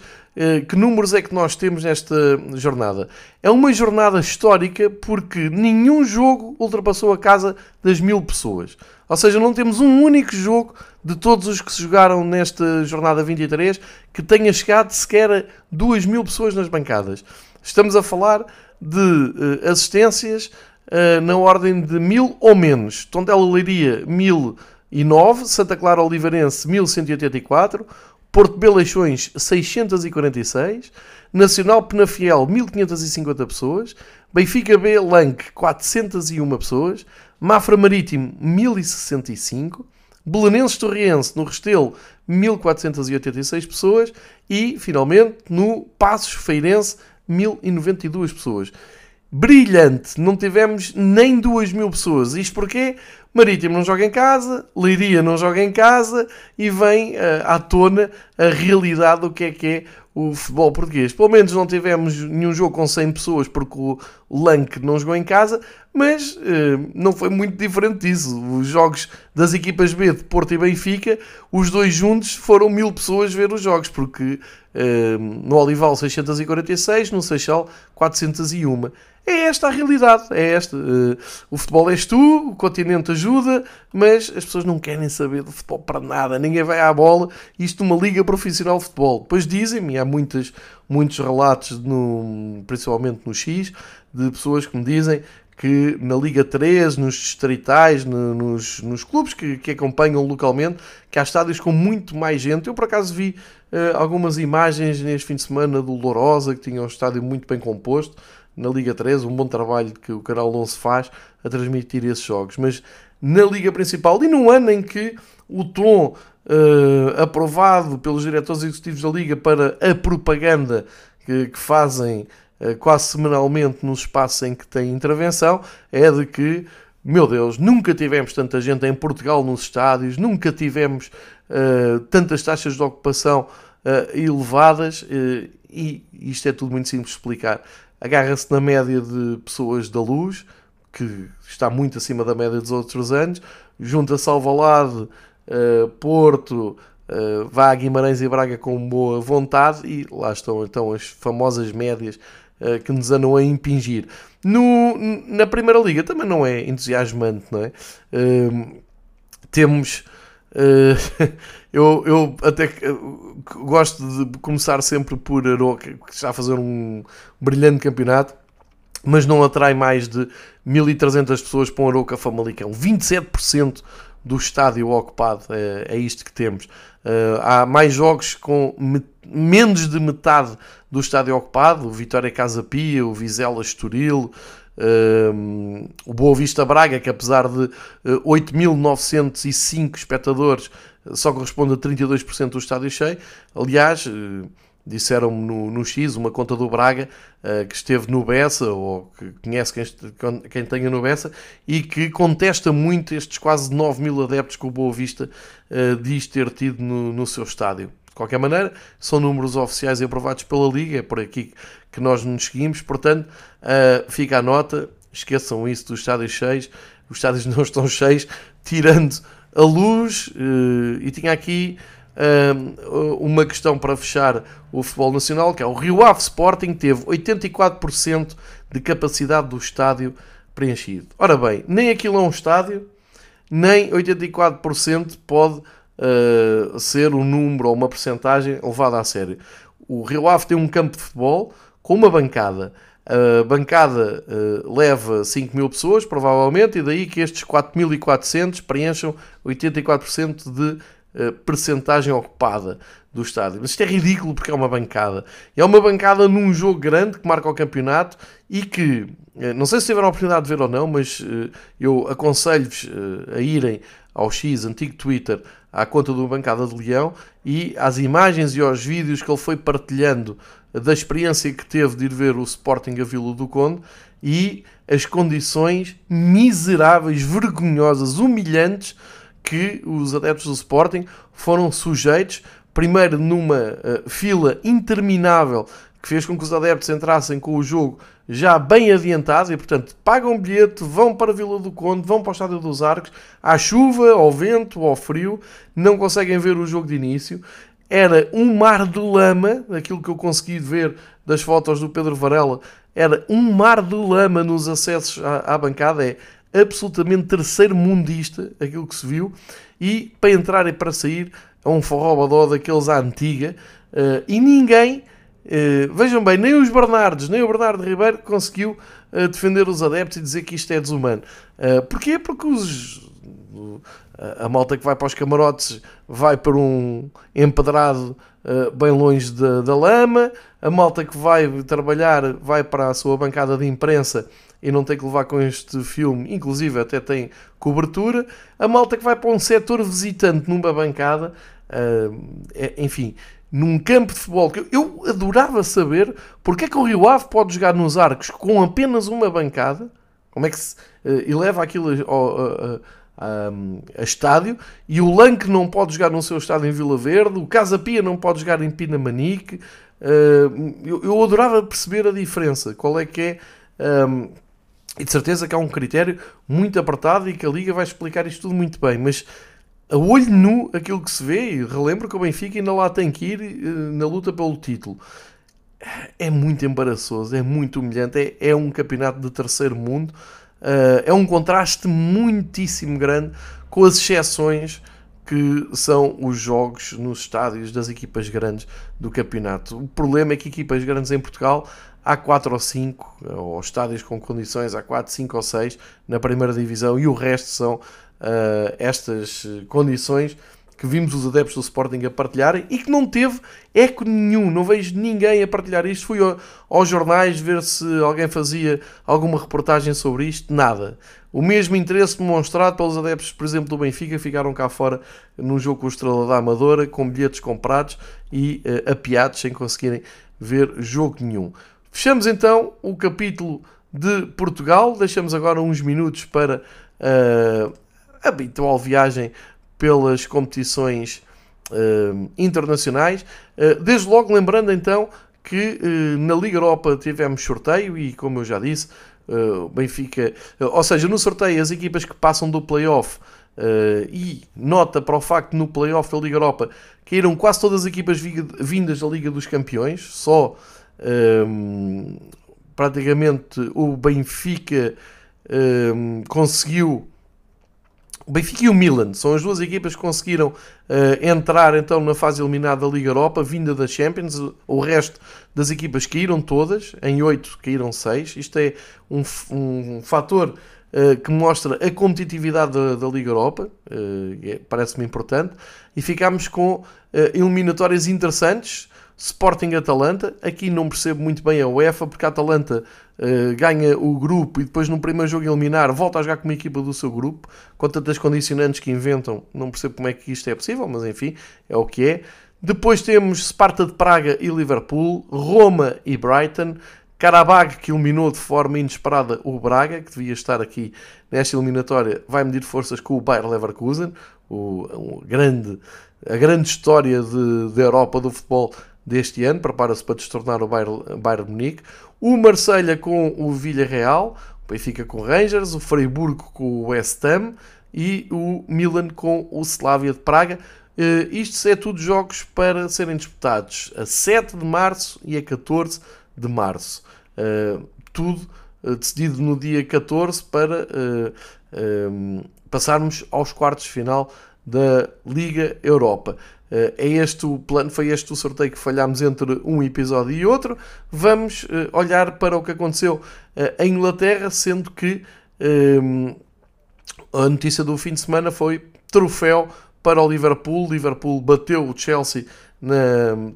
Speaker 1: que números é que nós temos nesta jornada? É uma jornada histórica porque nenhum jogo ultrapassou a casa das mil pessoas. Ou seja, não temos um único jogo de todos os que se jogaram nesta jornada 23 que tenha chegado sequer a 2 mil pessoas nas bancadas. Estamos a falar de uh, assistências uh, na ordem de mil ou menos. Tondela Leiria, 1009. Santa Clara Oliveirense, 1184. Porto Beleixões, 646. Nacional Penafiel, 1550 pessoas. Benfica B, Lanque, 401 pessoas. Mafra Marítimo 1065, Belenenses Torriense no Restelo 1486 pessoas e, finalmente, no Passos Feirense 1092 pessoas. Brilhante, não tivemos nem 2 mil pessoas. Isto porque Marítimo não joga em casa, Leiria não joga em casa e vem uh, à tona a realidade do que é que é o futebol português. Pelo menos não tivemos nenhum jogo com 100 pessoas porque o Lank não jogou em casa, mas uh, não foi muito diferente disso. Os jogos das equipas B de Porto e Benfica, os dois juntos foram mil pessoas ver os jogos, porque uh, no Olival 646, no Seixal 401. É esta a realidade, é esta. Uh, o futebol és tu, o continente ajuda, mas as pessoas não querem saber do futebol para nada, ninguém vai à bola, isto uma liga profissional de futebol. Depois dizem-me, há muitas, muitos relatos, no, principalmente no X, de pessoas que me dizem que na Liga 3, nos distritais, no, nos, nos clubes que, que acompanham localmente, que há estádios com muito mais gente. Eu por acaso vi uh, algumas imagens neste fim de semana do Lourosa, que tinha um estádio muito bem composto na Liga 3, um bom trabalho que o canal 11 faz a transmitir esses jogos. Mas na Liga Principal e num ano em que o tom uh, aprovado pelos diretores executivos da Liga para a propaganda que, que fazem uh, quase semanalmente nos espaços em que tem intervenção é de que, meu Deus, nunca tivemos tanta gente em Portugal nos estádios, nunca tivemos uh, tantas taxas de ocupação elevadas e isto é tudo muito simples de explicar. Agarra-se na média de pessoas da luz, que está muito acima da média dos outros anos, junta-se ao Valade, uh, Porto, uh, vá Guimarães e Braga com boa vontade e lá estão então as famosas médias uh, que nos andam a impingir. No, na Primeira Liga também não é entusiasmante, não é? Uh, temos eu, eu até gosto de começar sempre por Aroca, que está a fazer um brilhante campeonato, mas não atrai mais de 1300 pessoas para um Aroca Famalicão. 27% do estádio ocupado, é, é isto que temos. Uh, há mais jogos com menos de metade do estádio ocupado, o Vitória Casa Pia, o Vizela Estoril, Uh, o Boa Vista Braga, que apesar de uh, eh, 8.905 espectadores, só corresponde a 32% do estádio cheio. Aliás, uh, disseram-me no, no, X, uma conta do Braga, uh, que esteve no Bessa, ou que conhece quem, quem tenha no Bessa, e que contesta muito estes quase 9 mil adeptos que o Boa Vista diz ter tido no, no seu estádio. De qualquer maneira, são números oficiais e aprovados pela Liga, é por aqui que nós nos seguimos, portanto, uh, fica a nota, esqueçam isso dos estádios cheios, os estádios não estão cheios, tirando a luz, uh, e tinha aqui uh, uma questão para fechar o futebol nacional, que é o Rio Ave Sporting teve 84% de capacidade do estádio preenchido. Ora bem, nem aquilo é um estádio, nem 84% pode uh, ser um número ou uma percentagem levada a sério. O Rio Ave tem um campo de futebol, com uma bancada. A bancada uh, leva 5 mil pessoas, provavelmente, e daí que estes 4.400 preencham 84% de uh, percentagem ocupada do estádio. Mas isto é ridículo porque é uma bancada. É uma bancada num jogo grande que marca o campeonato e que, uh, não sei se tiveram a oportunidade de ver ou não, mas uh, eu aconselho-vos a irem ao X, antigo Twitter, à conta do Bancada de Leão e às imagens e aos vídeos que ele foi partilhando da experiência que teve de ir ver o Sporting a Vila do Conde e as condições miseráveis, vergonhosas, humilhantes que os adeptos do Sporting foram sujeitos, primeiro numa uh, fila interminável que fez com que os adeptos entrassem com o jogo já bem adiantado e, portanto, pagam bilhete, vão para a Vila do Conde, vão para o Estádio dos Arcos, à chuva, ao vento, ao frio, não conseguem ver o jogo de início. Era um mar de lama, aquilo que eu consegui ver das fotos do Pedro Varela, era um mar de lama nos acessos à, à bancada, é absolutamente terceiro mundista aquilo que se viu, e para entrar e para sair é um forró daqueles à antiga, uh, e ninguém Uh, vejam bem, nem os Bernardes, nem o Bernardo Ribeiro conseguiu uh, defender os adeptos e dizer que isto é desumano. Uh, porquê? Porque os, a malta que vai para os camarotes vai para um empedrado uh, bem longe da, da lama, a malta que vai trabalhar vai para a sua bancada de imprensa e não tem que levar com este filme, inclusive até tem cobertura, a malta que vai para um setor visitante numa bancada, é, enfim num campo de futebol que eu adorava saber porque é que o Rio Ave pode jogar nos arcos com apenas uma bancada, como é que se uh, eleva aquilo a, a, a, estádio, e o Lanque não pode jogar no seu estádio em Vila Verde, o Casa Pia não pode jogar em Pinamanique. Uh, eu, eu, adorava perceber a diferença, qual é que é. Um, e de certeza que há um critério muito apertado e que a Liga vai explicar isto tudo muito bem, mas a olho nu aquilo que se vê, e relembro que o Benfica ainda lá tem que ir eh, na luta pelo título. É muito embaraçoso, é muito humilhante, é, é um campeonato de terceiro mundo, uh, é um contraste muitíssimo grande com as exceções que são os jogos nos estádios das equipas grandes do campeonato. O problema é que equipas grandes em Portugal há 4 ou 5, ou estádios com condições há 4, 5 ou 6 na primeira divisão e o resto são uh, estas condições que vimos os adeptos do Sporting a partilharem e que não teve eco nenhum. Não vejo ninguém a partilhar isto. Fui ao, aos jornais ver se alguém fazia alguma reportagem sobre isto. Nada. O mesmo interesse demonstrado pelos adeptos, por exemplo, do Benfica, ficaram cá fora num jogo com o Estrela da Amadora, com bilhetes comprados e uh, apiados, sem conseguirem ver jogo nenhum. Fechamos então o capítulo de Portugal. Deixamos agora uns minutos para uh, habitual viagem pelas competições uh, internacionais. Uh, desde logo, lembrando então que na Liga Europa tivemos sorteio e, como eu já disse, o Benfica, ou seja, no sorteio, as equipas que passam do playoff. Uh, e nota para o facto no playoff da Liga Europa caíram quase todas as equipas vindas da Liga dos Campeões, só praticamente o Benfica conseguiu o Benfica e o Milan são as duas equipas que conseguiram uh, entrar então na fase eliminada da Liga Europa, vinda da Champions. O resto das equipas caíram todas, em 8 caíram 6. Isto é um, um fator uh, que mostra a competitividade da, da Liga Europa, uh, parece-me importante. E ficámos com eliminatórias interessantes. Sporting-Atalanta, aqui não percebo muito bem a UEFA, porque a Atalanta uh, ganha o grupo e depois no primeiro jogo eliminar volta a jogar com uma equipa do seu grupo, com tantas condicionantes que inventam, não percebo como é que isto é possível, mas enfim, é o que é. Depois temos Sparta de Praga e Liverpool, Roma e Brighton, Karabag que eliminou de forma inesperada o Braga, que devia estar aqui nesta eliminatória, vai medir forças com o Bayer Leverkusen, o, o grande, a grande história da Europa do futebol deste ano, prepara-se para destornar o Bayern, Bayern Munique, o Marselha com o Villarreal, o Benfica com o Rangers, o Freiburgo com o West Ham e o Milan com o Slavia de Praga. Uh, isto é tudo jogos para serem disputados a 7 de março e a 14 de março. Uh, tudo uh, decidido no dia 14 para passarmos aos quartos de final da Liga Europa. Uh, é este o plano, foi este o sorteio que falhámos entre um episódio e outro. Vamos uh, olhar para o que aconteceu uh, em Inglaterra, sendo que a notícia do fim de semana foi troféu para o Liverpool. Liverpool bateu o Chelsea na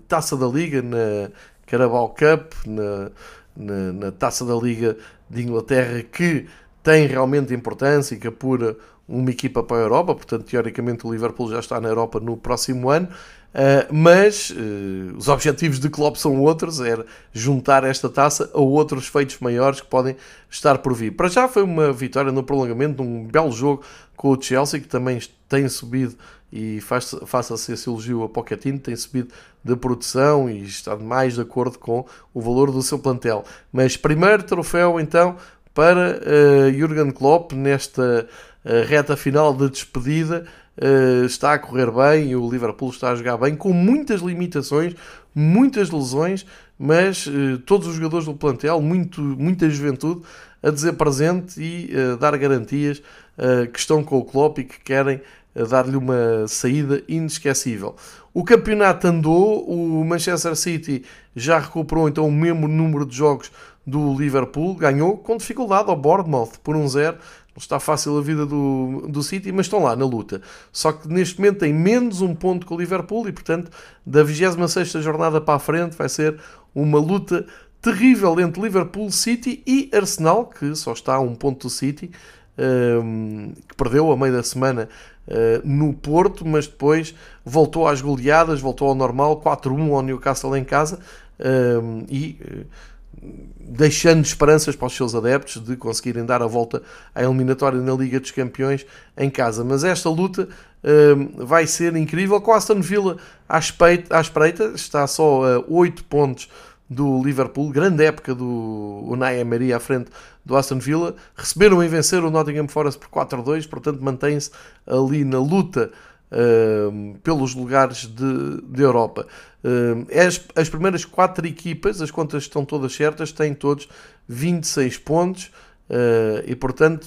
Speaker 1: Taça da Liga, na Carabao Cup, na, na, na Taça da Liga de Inglaterra, que tem realmente importância e que apura uma equipa para a Europa, portanto, teoricamente, o Liverpool já está na Europa no próximo ano. Uh, mas uh, os objetivos de Klopp são outros, era juntar esta taça a outros feitos maiores que podem estar por vir. Para já foi uma vitória no prolongamento, um belo jogo com o Chelsea, que também tem subido, e faça-se esse elogio a Pochettino, tem subido de produção e está mais de acordo com o valor do seu plantel. Mas primeiro troféu então para uh, Jurgen Klopp nesta reta final de despedida uh, está a correr bem e o Liverpool está a jogar bem, com muitas limitações, muitas lesões, mas uh, todos os jogadores do plantel, muito, muita juventude, a dizer presente e uh, dar garantias que estão com o Klopp e que querem dar-lhe uma saída inesquecível. O campeonato andou, o Manchester City já recuperou então o mesmo número de jogos do Liverpool, ganhou com dificuldade ao Bournemouth por um 0 não está fácil a vida do, do City, mas estão lá na luta. Só que neste momento tem menos um ponto que o Liverpool e, portanto, da 26 jornada para a frente vai ser uma luta terrível entre Liverpool, City e Arsenal, que só está a um ponto do City, um, ehm, que perdeu a meio da semana uh, no Porto, mas depois voltou às goleadas, voltou ao normal, 4-1 ao Newcastle em casa ehm, e. Uh, deixando esperanças para os seus adeptos de conseguirem dar a volta à eliminatória na Liga dos Campeões em casa. Mas esta luta uh, vai ser incrível. Com a Aston Villa à, espeita, à espreita, está só a 8 pontos do Liverpool, grande época do Unai Emery à frente do Aston Villa, receberam e venceram o Nottingham Forest por 4-2, portanto mantém-se ali na luta uh, pelos lugares de, de Europa. Uh, as, as primeiras quatro equipas, as contas estão todas certas, têm todos 26 pontos uh, e, portanto,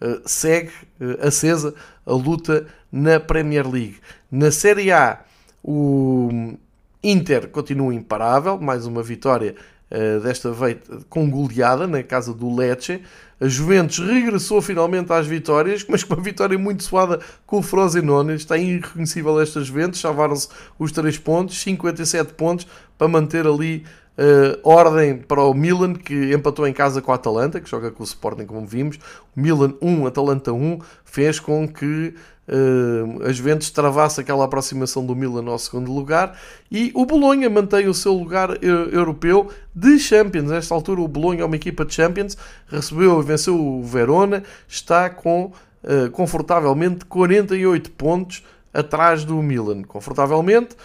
Speaker 1: uh, segue acesa a luta na Premier League. Na Série A, o Inter continua imparável, mais uma vitória desta vez com goleada na casa do Lecce. A Juventus regressou finalmente às vitórias, mas com uma vitória muito suada com o Frosinone. Está irreconhecível esta Juventus, salvaram-se os 3 pontos, 57 pontos, para manter ali uh, ordem para o Milan, que empatou em casa com a Atalanta, que joga com o Sporting, como vimos. Milan 1, Atalanta 1, fez com que uh, a Juventus travasse aquela aproximação do Milan ao segundo lugar. E o Bolonha mantém o seu lugar europeu de Champions. Nesta altura, o Bolonha é uma equipa de Champions, recebeu e venceu o Verona, está com uh, confortavelmente 48 pontos atrás do Milan, confortavelmente,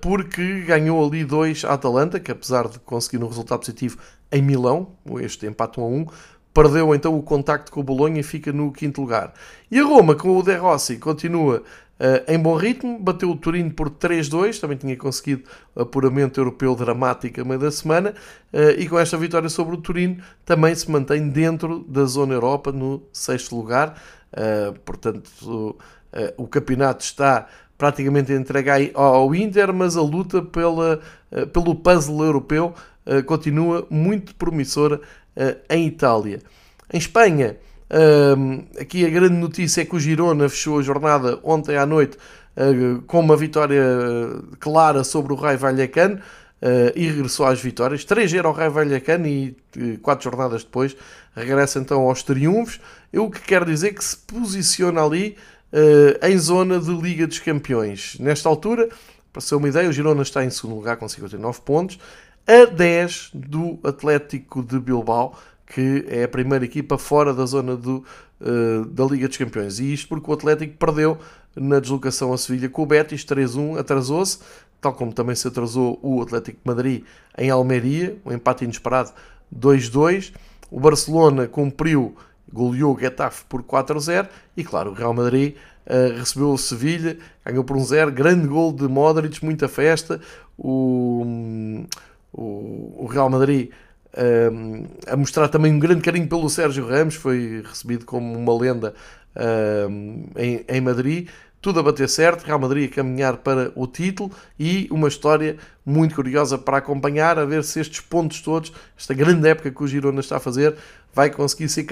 Speaker 1: porque ganhou ali dois a Atalanta, que apesar de conseguir um resultado positivo em Milão, este empate 1 a 1, perdeu então o contacto com o Bolonha e fica no quinto lugar. E a Roma, com o De Rossi, continua uh, em bom ritmo, bateu o Turino por 3-2, também tinha conseguido apuramento europeu dramático a meio da semana, uh, e com esta vitória sobre o Turino também se mantém dentro da zona Europa no sexto lugar, uh, portanto o campeonato está praticamente entregue ao Inter, mas a luta pela, uh, pelo puzzle europeu uh, continua muito promissora em Itália. Em Espanha, aqui a grande notícia é que o Girona fechou a jornada ontem à noite com uma vitória clara sobre o Raio Vallecano. Uh, e regressou às vitórias. 3-0 ao Raio Vallecano e uh, quatro jornadas depois regressa então aos triunfos. O que quer dizer que se posiciona ali em zona de Liga dos Campeões. Nesta altura, para ser uma ideia, o Girona está em segundo lugar com 59 pontos, a 10 do Atlético de Bilbao, que é a primeira equipa fora da zona do, uh, da Liga dos Campeões. E isto porque o Atlético perdeu na deslocação a Sevilha com o Betis 3-1, atrasou-se, tal como também se atrasou o Atlético de Madrid em Almeria, um empate inesperado 2-2. O Barcelona cumpriu goleou o Getafe por 4-0 e claro, o Real Madrid uh, recebeu o Sevilha, ganhou por 1-0, grande gol de Modric, muita festa, o, o, o Real Madrid uh, a mostrar também um grande carinho pelo Sérgio Ramos, foi recebido como uma lenda uh, em, em Madrid, tudo a bater certo, Real Madrid a caminhar para o título e uma história muito curiosa para acompanhar, a ver se estes pontos todos, esta grande época que o Girona está a fazer, vai conseguir ser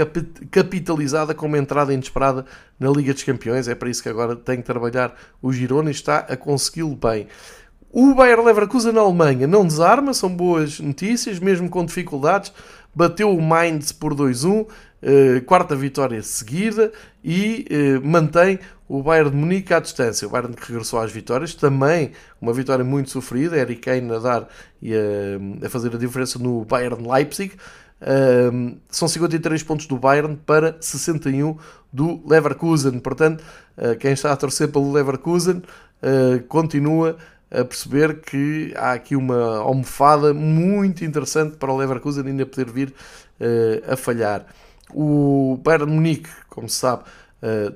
Speaker 1: capitalizada com entrada inesperada na Liga dos Campeões. É para isso que agora tem que trabalhar o Girona e está a consegui-lo bem. O Bayer Leverkusen na Alemanha não desarma, são boas notícias, mesmo com dificuldades. Bateu o Mainz por 2-1, eh, quarta vitória seguida e eh, mantém o Bayern de Munique à distância. O Bayern que regressou às vitórias, também uma vitória muito sofrida, Eric Kane a dar e a, a fazer a diferença no Bayern Leipzig. Uh, são 53 pontos do Bayern para 61 do Leverkusen. Portanto, uh, quem está a torcer pelo Leverkusen uh, continua a perceber que há aqui uma almofada muito interessante para o Leverkusen ainda poder vir a falhar. O Bayern Munique, como se sabe,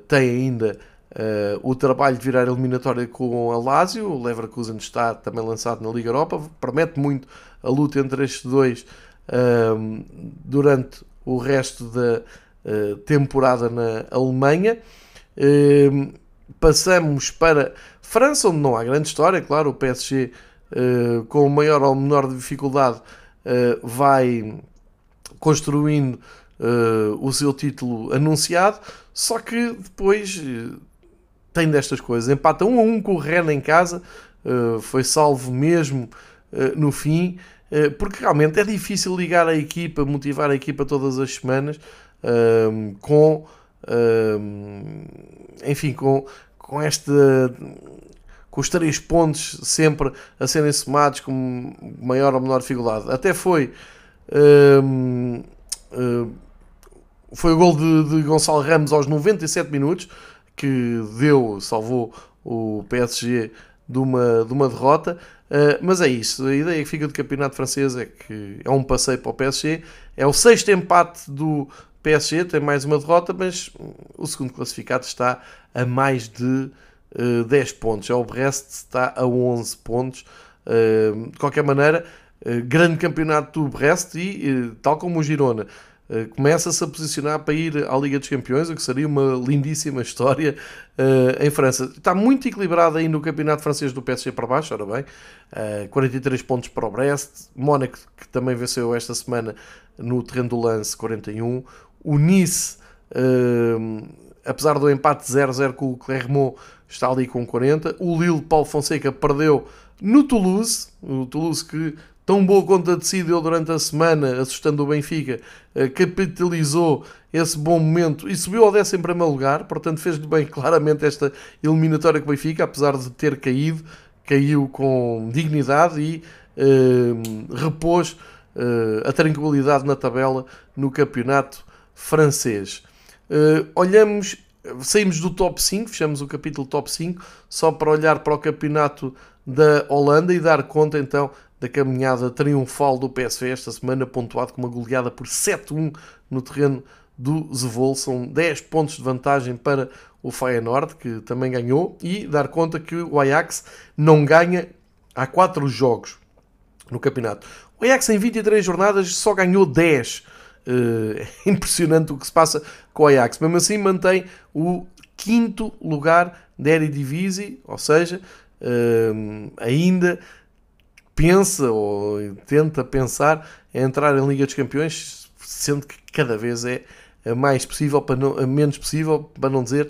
Speaker 1: tem ainda Uh, o trabalho de virar eliminatória com a Lazio, o Leverkusen está também lançado na Liga Europa, promete muito a luta entre estes dois uh, durante o resto da uh, temporada na Alemanha. Ehm, passamos para França, onde não há grande história, claro, o PSG com maior ou menor dificuldade vai construindo o seu título anunciado, só que depois tem destas coisas. Empata um a um com o Rennes em casa, uh, foi salvo mesmo uh, no fim, uh, porque realmente é difícil ligar a equipa, motivar a equipa todas as semanas ehm, com, ehm, enfim, com, com esta com os três pontos sempre a serem somados com maior ou menor dificuldade. Até foi ehm, foi o gol de, de Gonçalo Ramos aos 97 minutos que deu, salvou o PSG de uma, de uma derrota. Uh, mas é isso, a ideia que fica do campeonato francês é que é um passeio para o PSG, é o sexto empate do PSG, tem mais uma derrota, mas o segundo classificado está a mais de uh, ah, 10 pontos, é o Brest está a 11 pontos. Uh, de qualquer maneira, grande campeonato do Brest e, tal como o Girona, eh, começa-se a posicionar para ir à Liga dos Campeões, o que seria uma lindíssima história uh, em França. Está muito equilibrado aí no campeonato francês do PSG para baixo, ora bem, uh, eh, 43 pontos para o Brest, Mónaco que também venceu esta semana no terreno do lance 41, o Nice, apesar do empate 0-0 com o Clermont, está ali com 40, o Lille Paulo Fonseca perdeu no Toulouse, o Toulouse que tão boa conta de si deu durante a semana, assustando o Benfica, eh, capitalizou esse bom momento e subiu ao 11 primeiro lugar, portanto fez-lhe bem claramente esta eliminatória com o Benfica, apesar de ter caído, caiu com dignidade e uh, repôs uh, a tranquilidade na tabela no campeonato francês. Olhamos, saímos do top 5, fechamos o capítulo top 5, só para olhar para o campeonato da Holanda e dar conta então da caminhada triunfal do PSV esta semana, pontuado com uma goleada por 7-1 no terreno do Zevol. São 10 pontos de vantagem para o Feyenoord, que também ganhou, e dar conta que o Ajax não ganha há 4 jogos no campeonato. O Ajax em 23 jornadas só ganhou 10. Uh, é impressionante o que se passa com o Ajax. Mesmo assim mantém o quinto lugar da Eredivisie, ou seja, uh, ainda pensa ou tenta pensar em entrar em Liga dos Campeões, sendo que cada vez é mais possível, para não, menos possível, para não dizer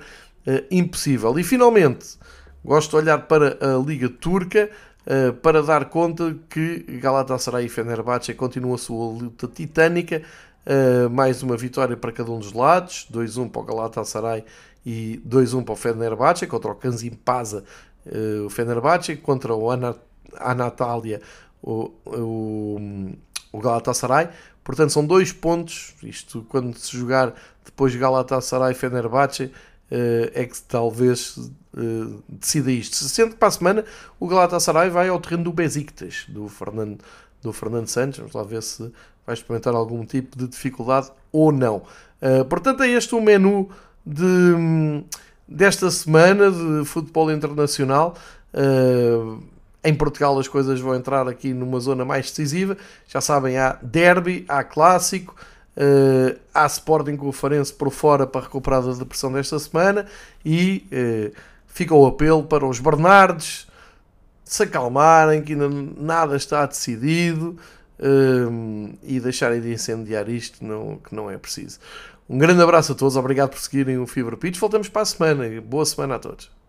Speaker 1: uh, impossível. E finalmente, gosto de olhar para a Liga Turca uh, para dar conta que Galatasaray e Fenerbahçe continuam a sua luta titânica. Uh, mais uma vitória para cada um dos lados, 2-1 para o Galatasaray e 2-1 para o Fenerbahçe, contra o Kanzimpaza, uh, o Fenerbahçe, contra o Anat à Natália o, o, o Galatasaray. Portanto, são dois pontos. Isto, quando se jogar depois Galatasaray e Fenerbahçe, eh, é que talvez eh, decida isto. Sendo que para a semana o Galatasaray vai ao terreno do Besiktas, do Fernando, do Fernando Santos. Vamos lá ver se vai experimentar algum tipo de dificuldade ou não. Eh, portanto, é este o menu de, desta semana de futebol internacional. Em Portugal as coisas vão entrar aqui numa zona mais decisiva. Já sabem, há derby, há clássico, uh, há Sporting com o Farense por fora para recuperar da depressão desta semana e uh, fica o apelo para os Bernardes se acalmarem, que ainda nada está decidido uh, e deixarem de incendiar isto, não, que não é preciso. Um grande abraço a todos, obrigado por seguirem o Fever Pitch. Voltamos para a semana. Boa semana a todos.